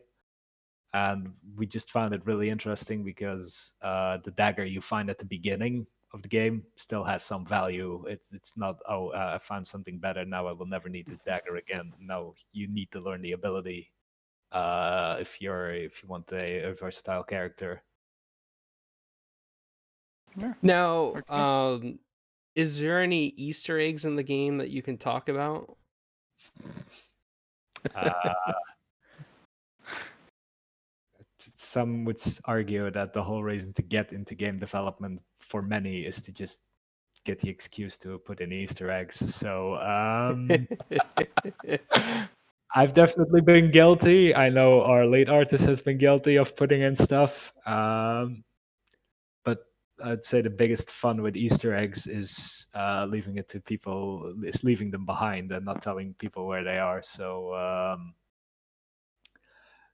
and we just found it really interesting because uh, the dagger you find at the beginning of the game still has some value. It's it's not oh uh, I found something better now I will never need this dagger again. No, you need to learn the ability uh, if you're if you want a, a versatile character. Now, Okay. um, is there any Easter eggs in the game that you can talk about? Uh, some would argue that the whole reason to get into game development for many is to just get the excuse to put in Easter eggs. So um, I've definitely been guilty. I know our lead artist has been guilty of putting in stuff. Um, but I'd say the biggest fun with Easter eggs is uh, leaving it to people, is leaving them behind and not telling people where they are. So um,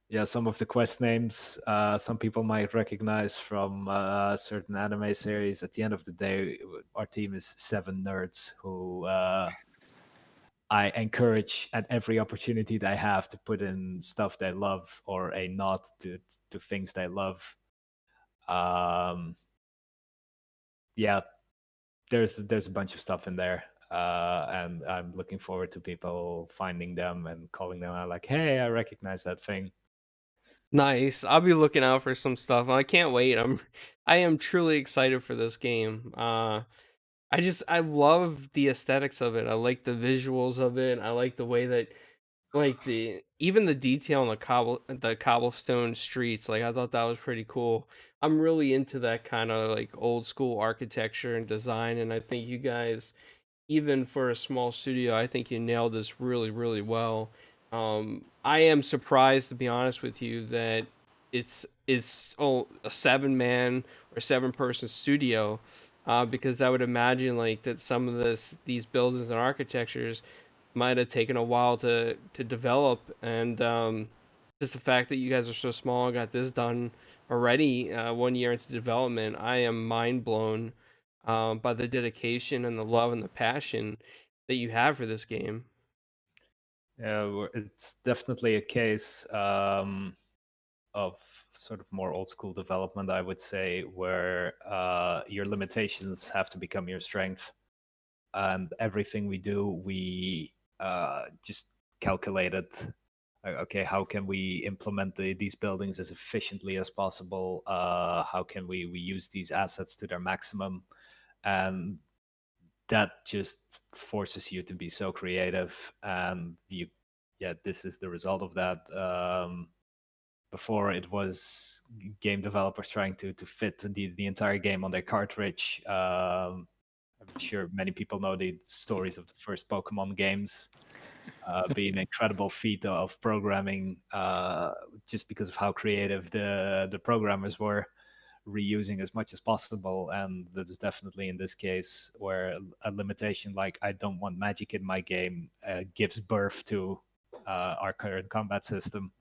yeah, some of the quest names, uh, some people might recognize from uh, certain anime series. At the end of the day, our team is seven nerds who uh, I encourage at every opportunity I have to put in stuff they love or a nod to to things they love. Um, yeah, there's there's a bunch of stuff in there, uh, and I'm looking forward to people finding them and calling them out like, "Hey, I recognize that thing." Nice. I'll be looking out for some stuff. I can't wait. I'm I am truly excited for this game. Uh I just I love the aesthetics of it. I like the visuals of it. I like the way that like the even the detail on the cobble the cobblestone streets. Like I thought that was pretty cool. I'm really into that kind of like old school architecture and design and I think you guys even for a small studio, I think you nailed this really really well. Um, I am surprised, to be honest with you, that it's it's oh a seven man or seven person studio, uh, because I would imagine like that some of this these buildings and architectures might have taken a while to to develop, and um, just the fact that you guys are so small and got this done already uh, one year into development, I am mind blown um, by the dedication and the love and the passion that you have for this game. Yeah, it's definitely a case um, of sort of more old school development, I would say, where uh, your limitations have to become your strength. And everything we do, we uh, just calculated Okay, how can we implement the, these buildings as efficiently as possible? Uh, how can we, we use these assets to their maximum? And that just forces you to be so creative and you yeah this is the result of that um before it was game developers trying to to fit the the entire game on their cartridge um i'm sure many people know the stories of the first pokemon games uh, being an incredible feat of programming uh, just because of how creative the the programmers were reusing as much as possible. And that is definitely in this case where a limitation like i don't want magic in my game uh, gives birth to uh, our current combat system.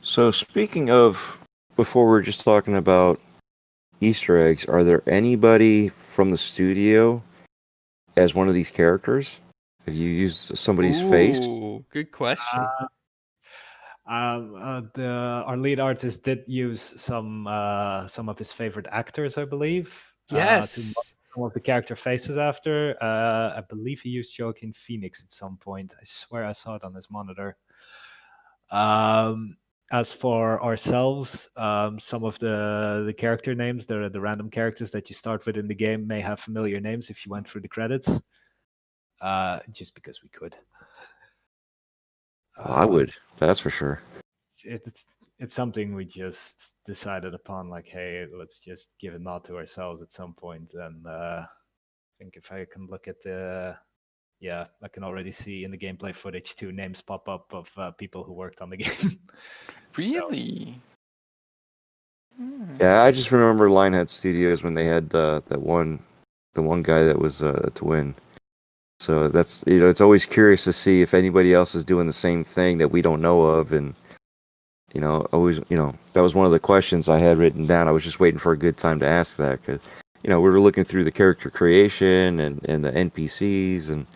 So speaking of, before we are just talking about Easter eggs, are there anybody from the studio as one of these characters? Have you used somebody's face? Good question. Um, uh, the our lead artist did use some uh, some of his favorite actors, I believe. uh, yes. model some of the character faces after. Uh, I believe he used Joaquin Phoenix at some point. I swear I saw it on his monitor. Um, as for ourselves, um, some of the the character names, the the random characters that you start with in the game, may have familiar names if you went through the credits. Uh, just because we could. I Um, would. That's for sure. it's it's something we just decided upon like hey let's just give a nod to ourselves at some point. point and uh i think if i can look at the yeah i can already see in the gameplay footage two names pop up of uh, people who worked on the game Really? Hmm. Yeah, I just remember Lionhead Studios when they had uh, that one, the one guy that was uh, a twin. So that's you know, it's always curious to see if anybody else is doing the same thing that we don't know of, and you know, always you know, that was one of the questions I had written down. I was just waiting for a good time to ask that because you know we were looking through the character creation and and the NPCs and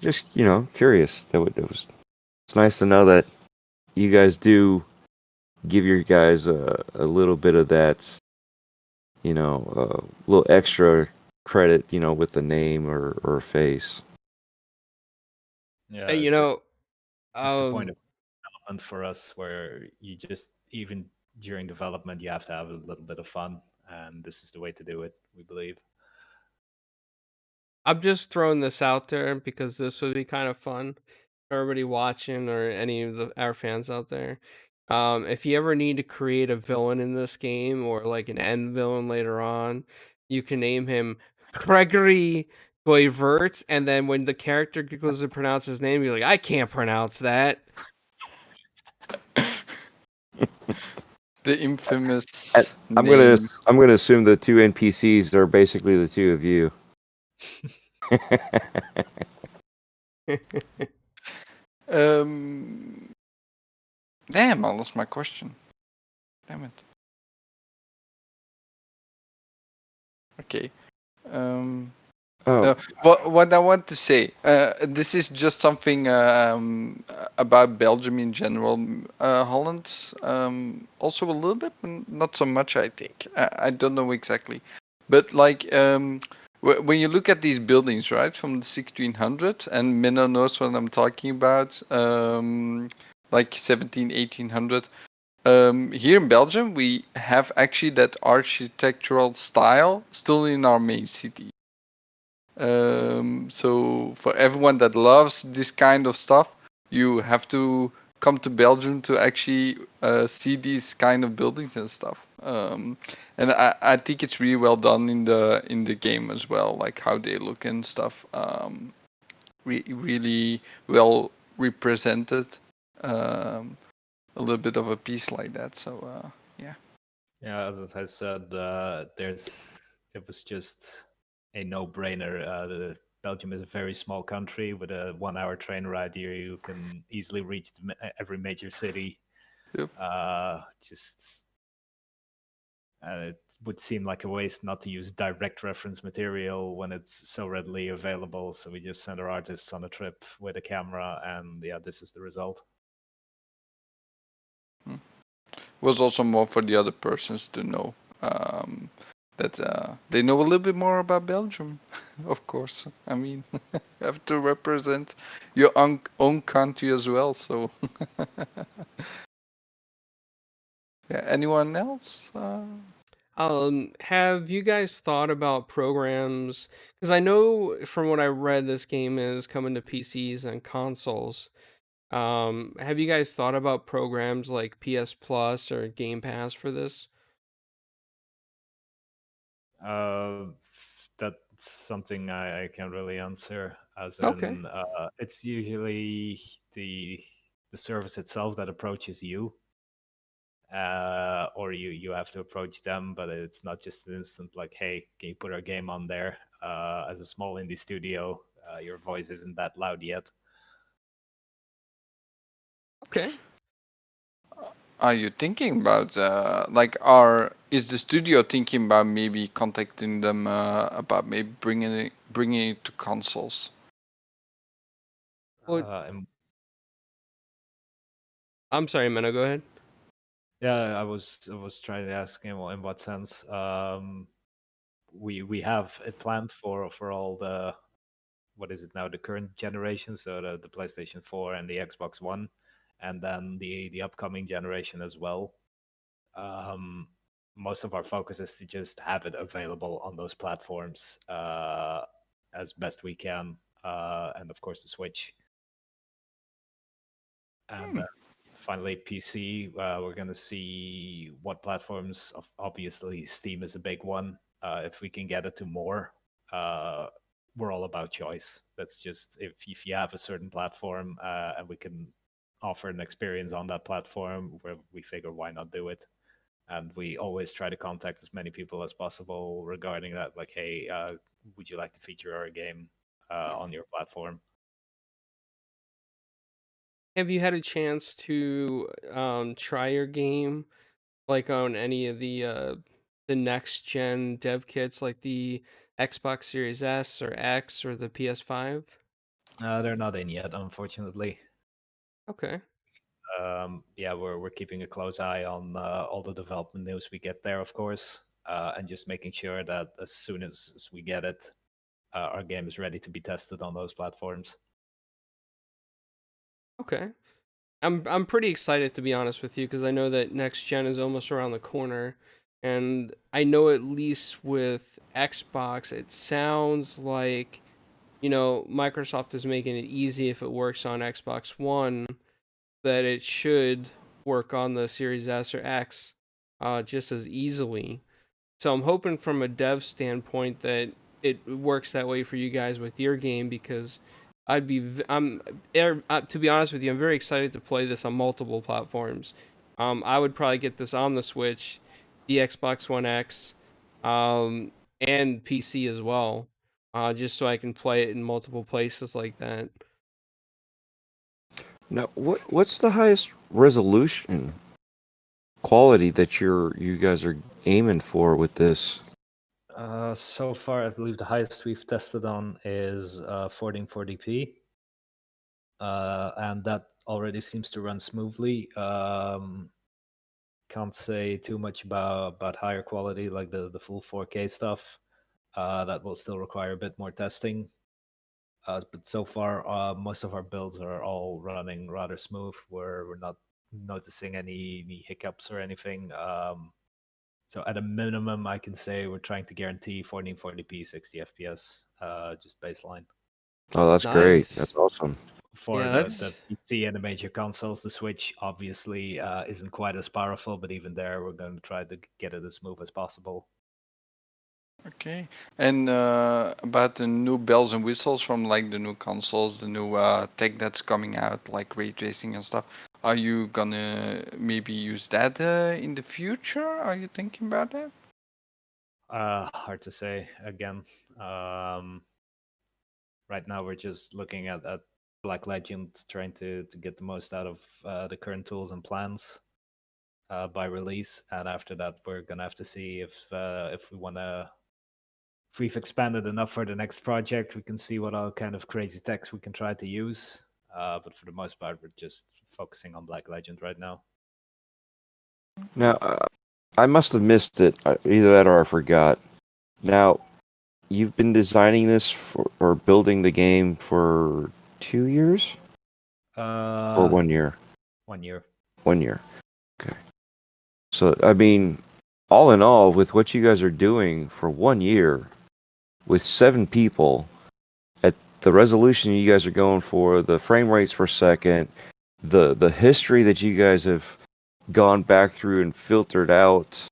just you know curious. That would that was it's nice to know that you guys do give your guys a, a little bit of that, you know, a little extra credit, you know, with the name or, or face. yeah Hey, you know, that's the point um, of development for us where you just even during development you have to have a little bit of fun and this is the way to do it we believe I'm just throwing this out there because this would be kind of fun. for Everybody watching or any of the our fans out there. Um, if you ever need to create a villain in this game or like an end villain later on, you can name him Gregory Goyvaert, and then when the character goes to pronounce his name, you're like, I can't pronounce that. The infamous. I'm gonna. I'm gonna assume the two NPCs are basically the two of you. Um. Damn, I lost my question. Damn it. Okay. Um. Oh, No, what what I want to say, uh, this is just something um, about Belgium in general. Uh, Holland, um, also a little bit, not so much. I think I, I don't know exactly, but like um, wh- when you look at these buildings, right, from the 1600, and Menno knows what I'm talking about, um, like 17, 1800. Um, here in Belgium, we have actually that architectural style still in our main city. Um, so for everyone that loves this kind of stuff, you have to come to Belgium to actually uh, see these kind of buildings and stuff. Um, and I, I think it's really well done in the in the game as well, like how they look and stuff. Um, re- really well represented. Um, a little bit of a piece like that. So uh, Yeah, Yeah, as I said, uh, there's it was just a no-brainer. Uh, the, Belgium is a very small country with a one-hour train ride here. You can easily reach the every major city. Yep. Uh, just uh, it would seem like a waste not to use direct reference material when it's so readily available. So we just send our artists on a trip with a camera, and yeah, this is the result. it was also more for the other persons to know um, that uh, they know a little bit more about Belgium. of course, I mean, you have to represent your own, own country as well. So, yeah. Anyone else? Uh, Um, have you guys thought about programs? Because I know from what I read, this game is coming to PCs and consoles. Um, have you guys thought about programs like PS Plus or Game Pass for this? Uh, that's something I, I can't really answer. As Okay. in, uh, it's usually the the service itself that approaches you, uh, or you you have to approach them. But it's not just an instant like, "Hey, can you put our game on there?" Uh, as a small indie studio, uh, your voice isn't that loud yet. Okay. Are you thinking about? Uh, like, are is the studio thinking about maybe contacting them uh, about maybe bringing it bringing it to consoles? Well- Uh, and I'm sorry, Menno, go ahead. Yeah, I was I was trying to ask him well, in what sense. Um, we we have it planned for for all the what is it now the current generation, so the, the PlayStation 4 and the Xbox One, and then the the upcoming generation as well. Um, most of our focus is to just have it available on those platforms uh, as best we can, uh, and of course the Switch. And Hmm. uh, finally PC. Uh, we're gonna see what platforms. of- Obviously, Steam is a big one. Uh, if we can get it to more, uh, we're all about choice. That's just if if you have a certain platform uh, and we can offer an experience on that platform, where we figure why not do it. And we always try to contact as many people as possible regarding that. Like, hey, uh, would you like to feature our game uh, on your platform? Have you had a chance to um try your game like on any of the uh the next gen dev kits like the Xbox Series S or X or the PS5? Uh, they're not in yet, unfortunately. Okay. um, yeah, we're we're keeping a close eye on uh, all the development news we get there, of course, uh, and just making sure that as soon as, as we get it, uh, our game is ready to be tested on those platforms. Okay. I'm I'm pretty excited to be honest with you because I know that next gen is almost around the corner and I know at least with Xbox it sounds like you know Microsoft is making it easy if it works on Xbox 1 that it should work on the Series S or X uh just as easily. So I'm hoping from a dev standpoint that it works that way for you guys with your game because I'd be I'm er, uh, to be honest with you, I'm very excited to play this on multiple platforms. Um, I would probably get this on the Switch, the Xbox One X, um, and PC as well, uh, just so I can play it in multiple places like that. Now, what what's the highest resolution quality that you're you guys are aiming for with this? Uh, so far, I believe the highest we've tested on is uh, 1440p, uh, and that already seems to run smoothly. Um, can't say too much about about higher quality, like the the full 4K stuff. Uh, that will still require a bit more testing. Uh, but so far, uh, most of our builds are all running rather smooth. We're we're not noticing any, any hiccups or anything. Um, so at a minimum, I can say we're trying to guarantee 1440p 60 FPS, uh, just baseline. Oh, that's great. That's awesome. For Yeah, the, that's- the PC and the major consoles, the Switch obviously uh, isn't quite as powerful, but even there, we're going to try to get it as smooth as possible. Okay. And uh, about the new bells and whistles from like the new consoles, the new uh, tech that's coming out, like ray tracing and stuff. Are you gonna maybe use that uh, in the future? Are you thinking about that? Uh, hard to say again. Um, right now, we're just looking at, at Black Legend, trying to, to get the most out of uh, the current tools and plans uh, by release, and after that, we're gonna have to see if uh, if we want to. If we've expanded enough for the next project, we can see what all kind of crazy techs we can try to use. Uh, but for the most part, we're just focusing on Black Legend right now. Now, uh, I must have missed it. uh, Either that or I forgot. Now, you've been designing this for, or building the game for two years Uh, or one year? One year. One year. Okay. So, I mean, all in all, with what you guys are doing for one year, with seven people, at the resolution you guys are going for, the frame rates per second, the the history that you guys have gone back through and filtered out.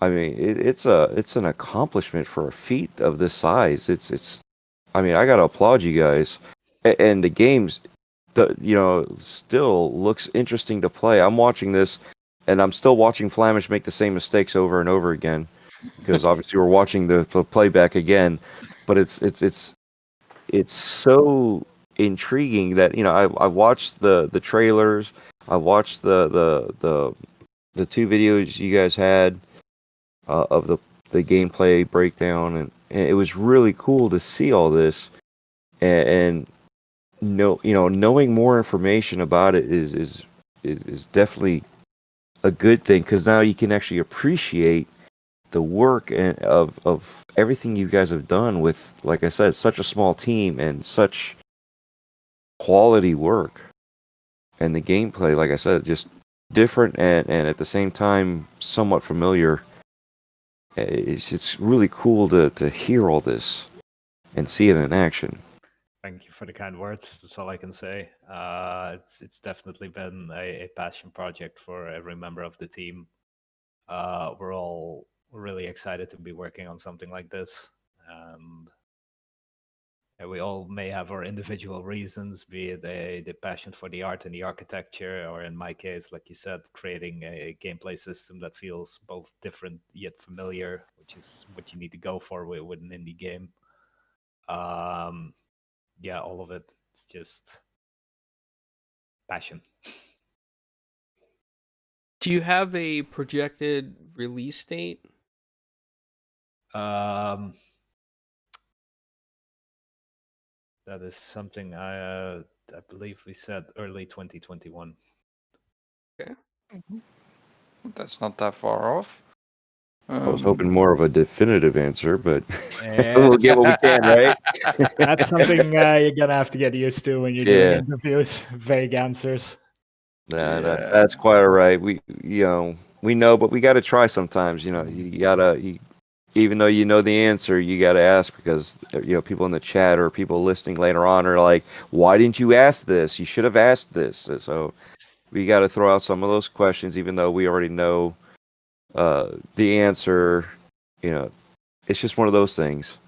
I mean, it, it's a it's an accomplishment for a feat of this size. It's it's. I mean, I gotta applaud you guys, A- and the games, the you know, still looks interesting to play. I'm watching this, and I'm still watching Flamish make the same mistakes over and over again, because obviously we're watching the, the playback again. But it's it's it's it's so intriguing that you know I I watched the the trailers, I watched the the the the two videos you guys had uh, of the the gameplay breakdown, and, and it was really cool to see all this, and, and know you know knowing more information about it is is is, is definitely a good thing because now you can actually appreciate the work and of of everything you guys have done with like I said such a small team and such quality work and the gameplay like I said just different and and at the same time somewhat familiar it's it's really cool to to hear all this and see it in action Thank you for the kind words. That's all I can say. Uh, it's it's definitely been a, a passion project for every member of the team. Uh, we're all really excited to be working on something like this, and we all may have our individual reasons, be it a, the passion for the art and the architecture, or in my case, like you said, creating a gameplay system that feels both different yet familiar, which is what you need to go for with, with an indie game. Um, yeah, all of it. It's just passion. Do you have a projected release date? Um, that is something I uh, I believe we said early 2021. Okay, That's not that far off. I was Um, hoping more of a definitive answer but Yeah, we'll get what we can right That's something uh, you're gonna have to get used to when you're Yeah. doing interviews. Vague answers. Nah, Yeah. that, that's quite all right. We, you know, we know, but we got to try sometimes. You know, you gotta, you, even though you know the answer, you got to ask because uh, you know people in the chat or people listening later on are like, "Why didn't you ask this? You should have asked this." Uh, So we got to throw out some of those questions, even though we already know uh, the answer. You know, it's just one of those things.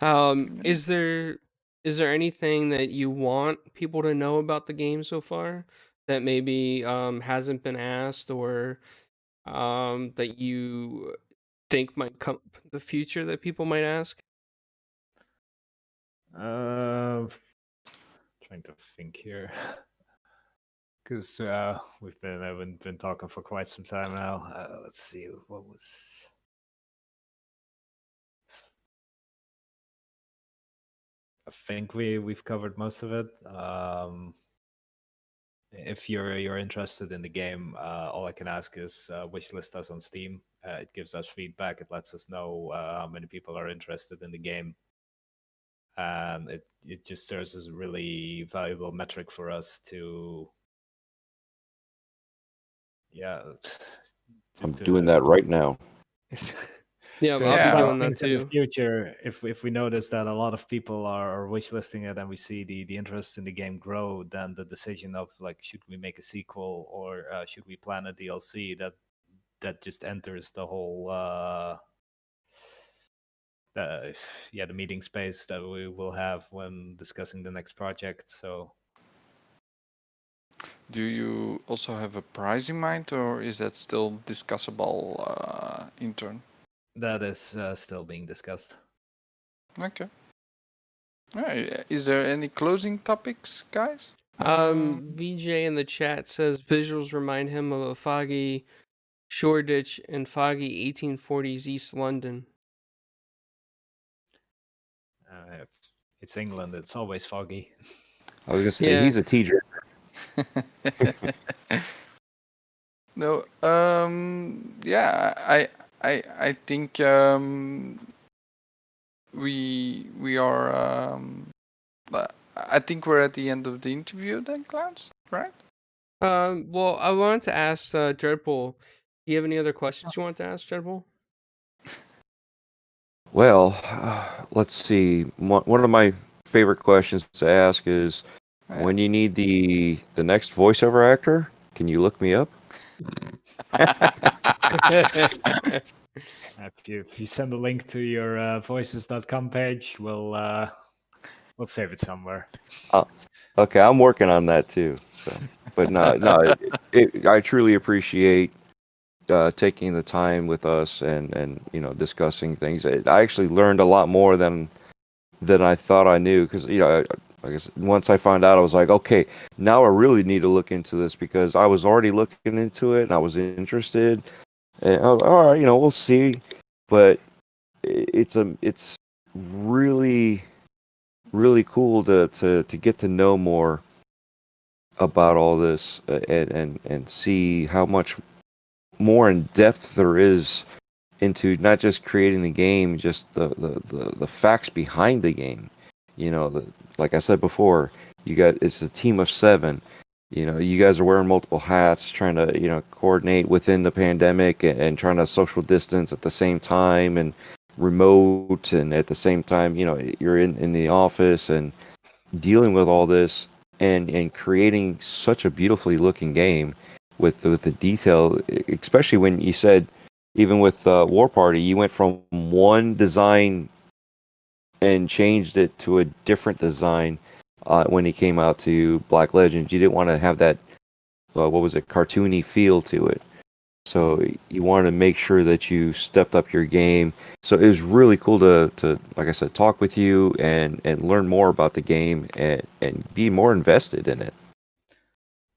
Um, is there is there anything that you want people to know about the game so far that maybe um hasn't been asked or um that you think might come the future that people might ask? Uh, trying to think here, because uh, we've been haven't been talking for quite some time now. Uh, let's see, what was. I think we we've covered most of it. Um, if you're you're interested in the game, uh, all I can ask is uh, wishlist us on Steam. Uh, it gives us feedback. It lets us know uh, how many people are interested in the game and it it just serves as a really valuable metric for us to yeah to- I'm to- doing that right now. Yeah, to I'll Yeah. be doing that things in the future if if we notice that a lot of people are, are wishlisting it and we see the the interest in the game grow then the decision of like should we make a sequel or uh, should we plan a dlc that that just enters the whole uh the yeah the meeting space that we will have when discussing the next project so Do you also have a prize in mind, or is that still discussable uh, intern? that is uh, still being discussed Okay. Alright, Is there any closing topics, guys? Um, VJ in the chat says visuals remind him of a foggy Shoreditch and foggy 1840s East London. uh, it's england it's always foggy I was gonna say Yeah. he's a teacher. no. Um. Yeah. I. I. I think. Um. We. We are. Um. but I think we're at the end of the interview then, Clownz. Right? Um, well, I wanted to ask uh, Dreadpool. Do you have any other questions you want to ask, General? Well, let's see. One one of my favorite questions to ask is Yeah. when you need the the next voiceover actor, can you look me up? if you, if you send a link to your uh, voices.com page we'll uh we'll save it somewhere Okay, I'm working on that too. So, but no, no, it, it, I truly appreciate uh, taking the time with us and and you know discussing things. I I actually learned a lot more than than I thought I knew because you know like I guess once I found out, I was like, okay, now I really need to look into this because I was already looking into it and I was interested. And I was, all right, you know, we'll see. But it's a it's really really cool to to to get to know more about all this uh, and and and see how much more in depth there is into not just creating the game, just the the the, the facts behind the game. You know, the, like I said before, you got it's a team of seven. You know, you guys are wearing multiple hats, trying to you know coordinate within the pandemic and, and trying to social distance at the same time and remote and at the same time you know you're in, in the office and dealing with all this and and creating such a beautifully looking game with with the detail especially when you said even with uh, Warparty you went from one design and changed it to a different design uh, when he came out to black legends you didn't want to have that uh, what was it cartoony feel to it so you wanted to make sure that you stepped up your game. So it was really cool to, to like I said, talk with you and, and learn more about the game and, and be more invested in it.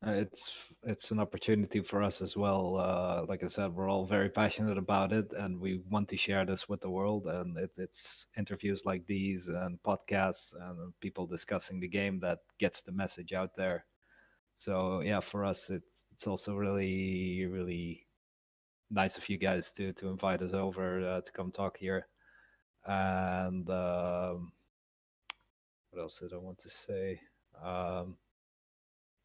Uh, it's it's an opportunity for us as well. Uh, like I said, we're all very passionate about it, and we want to share this with the world. And it, it's interviews like these and podcasts and people discussing the game that gets the message out there. So yeah, for us, it's it's also really really nice of you guys to to invite us over uh, to come talk here. And um, what else did I want to say? Um,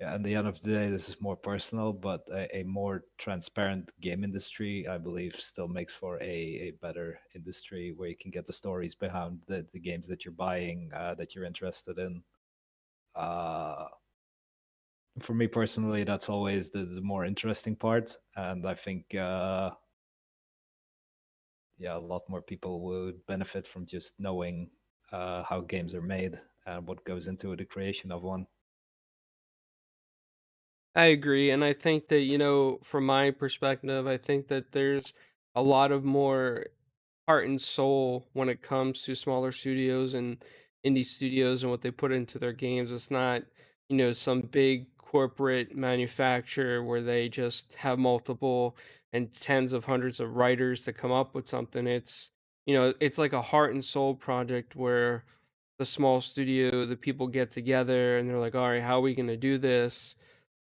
yeah, at the end of the day, this is more personal, but a, a, more transparent game industry, I believe, still makes for a, a better industry where you can get the stories behind the, the games that you're buying, uh, that you're interested in. Uh, for me personally, that's always the, the more interesting part, and I think uh, yeah, a lot more people would benefit from just knowing uh, how games are made and what goes into the creation of one. I agree, and I think that you know, from my perspective, I think that there's a lot of more heart and soul when it comes to smaller studios and indie studios and what they put into their games. It's not, you know, some big corporate manufacturer where they just have multiple and tens of hundreds of writers to come up with something. It's you know, it's like a heart and soul project where the small studio, the people get together and they're like, all right, how are we going to do this?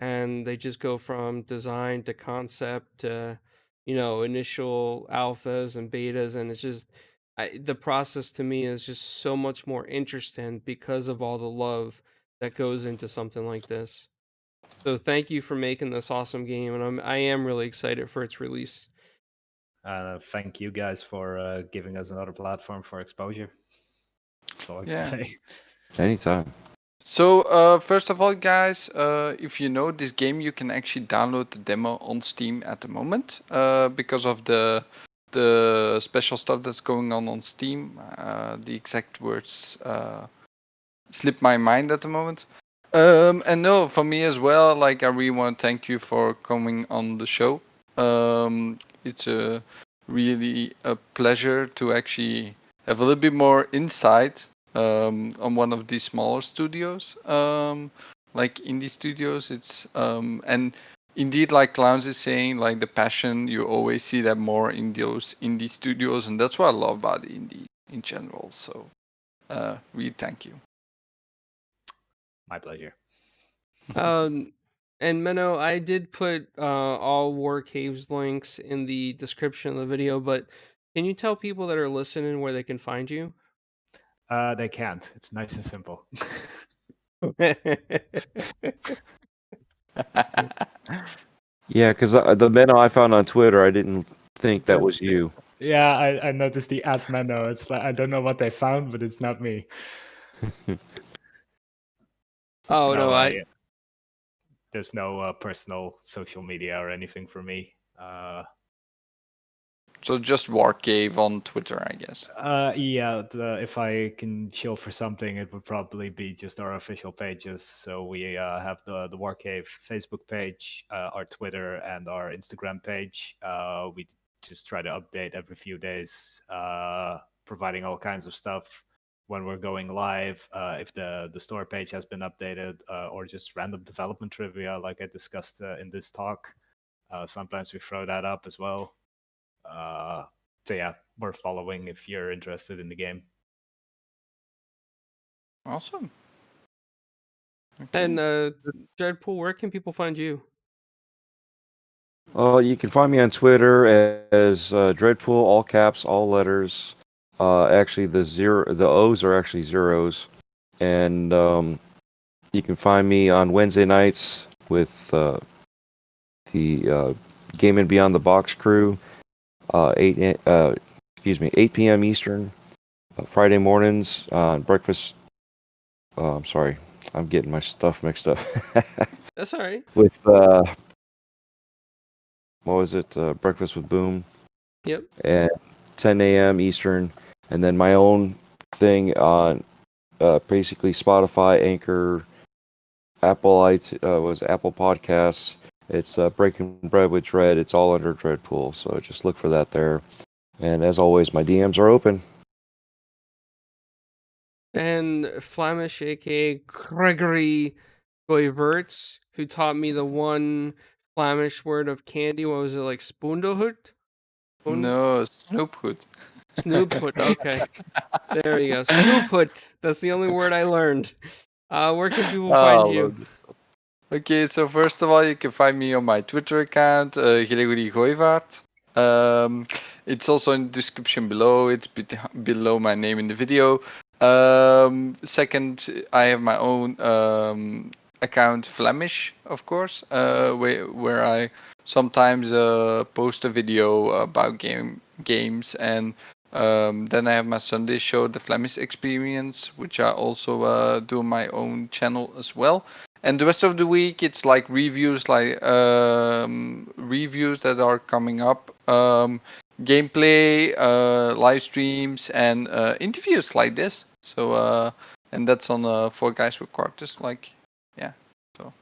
And they just go from design to concept to, you know, initial alphas and betas. And it's just, I, the process to me is just so much more interesting because of all the love that goes into something like this. So thank you for making this awesome game, and I'm I am really excited for its release. Uh, thank you guys for uh, giving us another platform for exposure. That's all I Yeah. can say. Anytime. So, uh, first of all, guys, uh, if you know this game, you can actually download the demo on Steam at the moment uh, because of the the special stuff that's going on on Steam. Uh, the exact words uh, slip my mind at the moment. Um, and no, for me as well. Like, I really want to thank you for coming on the show. Um, it's a really a pleasure to actually have a little bit more insight um, on one of these smaller studios, um, like indie studios. It's um, and indeed, like Clownz is saying, like the passion you always see that more in those indie studios, and that's what I love about indie in general. So, uh, really thank you. My pleasure. Um, and Menno, I did put uh, all Warcave's links in the description of the video, but can you tell people that are listening where they can find you? Uh, they can't. It's nice and simple. Yeah, because the men I found on Twitter, I didn't think that was you. yeah, I, I noticed the at Mano. It's like I don't know what they found, but it's not me. oh no, I There's no uh, personal social media or anything for me. Uh, so just Warcave on Twitter, I guess. uh, yeah, if I can chill for something, it would probably be just our official pages. So we uh, have the the Warcave Facebook page, uh, our Twitter, and our Instagram page. Uh, we just try to update every few days, uh, providing all kinds of stuff. when we're going live, uh, if the the store page has been updated, uh, or just random development trivia, like I discussed uh, in this talk. Uh, sometimes we throw that up as well. Uh, so yeah, worth following if you're interested in the game. Awesome. Okay. And uh, Dreadpool, where can people find you? Uh, you can find me on Twitter as uh, Dreadpool, all caps, all letters. Uh, actually, the zero, the O's are actually zeros, and um, you can find me on Wednesday nights with uh, the uh, Game and Beyond the Box crew. Uh, eight, uh, excuse me, 8 p.m. Eastern. Uh, Friday mornings on breakfast. Uh, I'm sorry, I'm getting my stuff mixed up. That's all right. with uh what was it uh, breakfast with boom Yep. at 10 a.m eastern and then my own thing on uh basically spotify anchor apple it uh, was apple podcasts it's uh, breaking bread with dread it's all under dreadpool so just look for that there and as always my dms are open And Flamish, aka Gregory Goyvaerts, who taught me the one Flamish word of candy. What was it like? Spoondelhoot? Spoon- No, Snoophood. Snoophoot. Okay. There you go. Snoophoot. That's the only word I learned. Uh, where can people find Oh, you? Okay, so first of all, you can find me on my Twitter account, uh, Gregory Goyvaert. Um, it's also in the description below. It's be- below my name in the video. Um, second, I have my own um, account, Flamish, of course, uh, where where I sometimes uh, post a video about game games and um, then I have my Sunday show, The Flamish Experience, which I also uh, do on my own channel as well. And the rest of the week, it's like reviews, like um, reviews that are coming up, um, gameplay, uh, live streams, and uh, interviews like this. So, uh, and that's on uh, Four Guys with Quarters. Like, yeah. So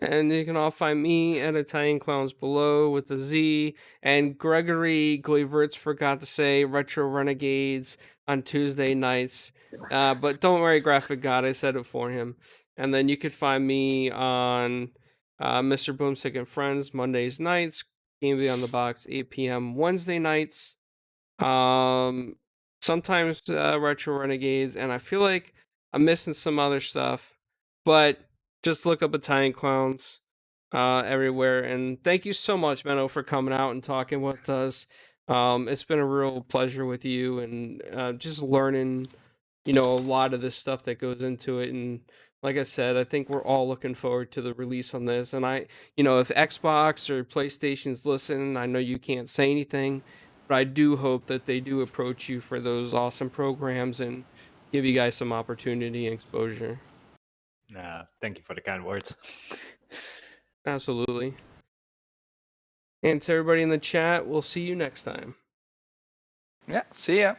and you can all find me at Italian Clownz Below with a Z. And Gregory Goyvaerts forgot to say Retro Renegades on Tuesday nights. Uh, but don't worry, Graphic God, I said it for him. And then you could find me on uh, Mr. Boomstick and Friends Mondays nights, Game Beyond the Box 8 p.m. Wednesday nights. Um, sometimes uh, Retro Renegades, and I feel like I'm missing some other stuff, but just look up Italian Clownz uh, everywhere. And thank you so much, Menno, for coming out and talking with us. Um, it's been a real pleasure with you and uh, just learning, you know, a lot of this stuff that goes into it. And like I said, I think we're all looking forward to the release on this. And I, you know, if Xbox or PlayStation's listening, I know you can't say anything, but I do hope that they do approach you for those awesome programs and give you guys some opportunity and exposure. Uh, thank you for the kind words. Absolutely. And to everybody in the chat, we'll see you next time. Yeah, see ya.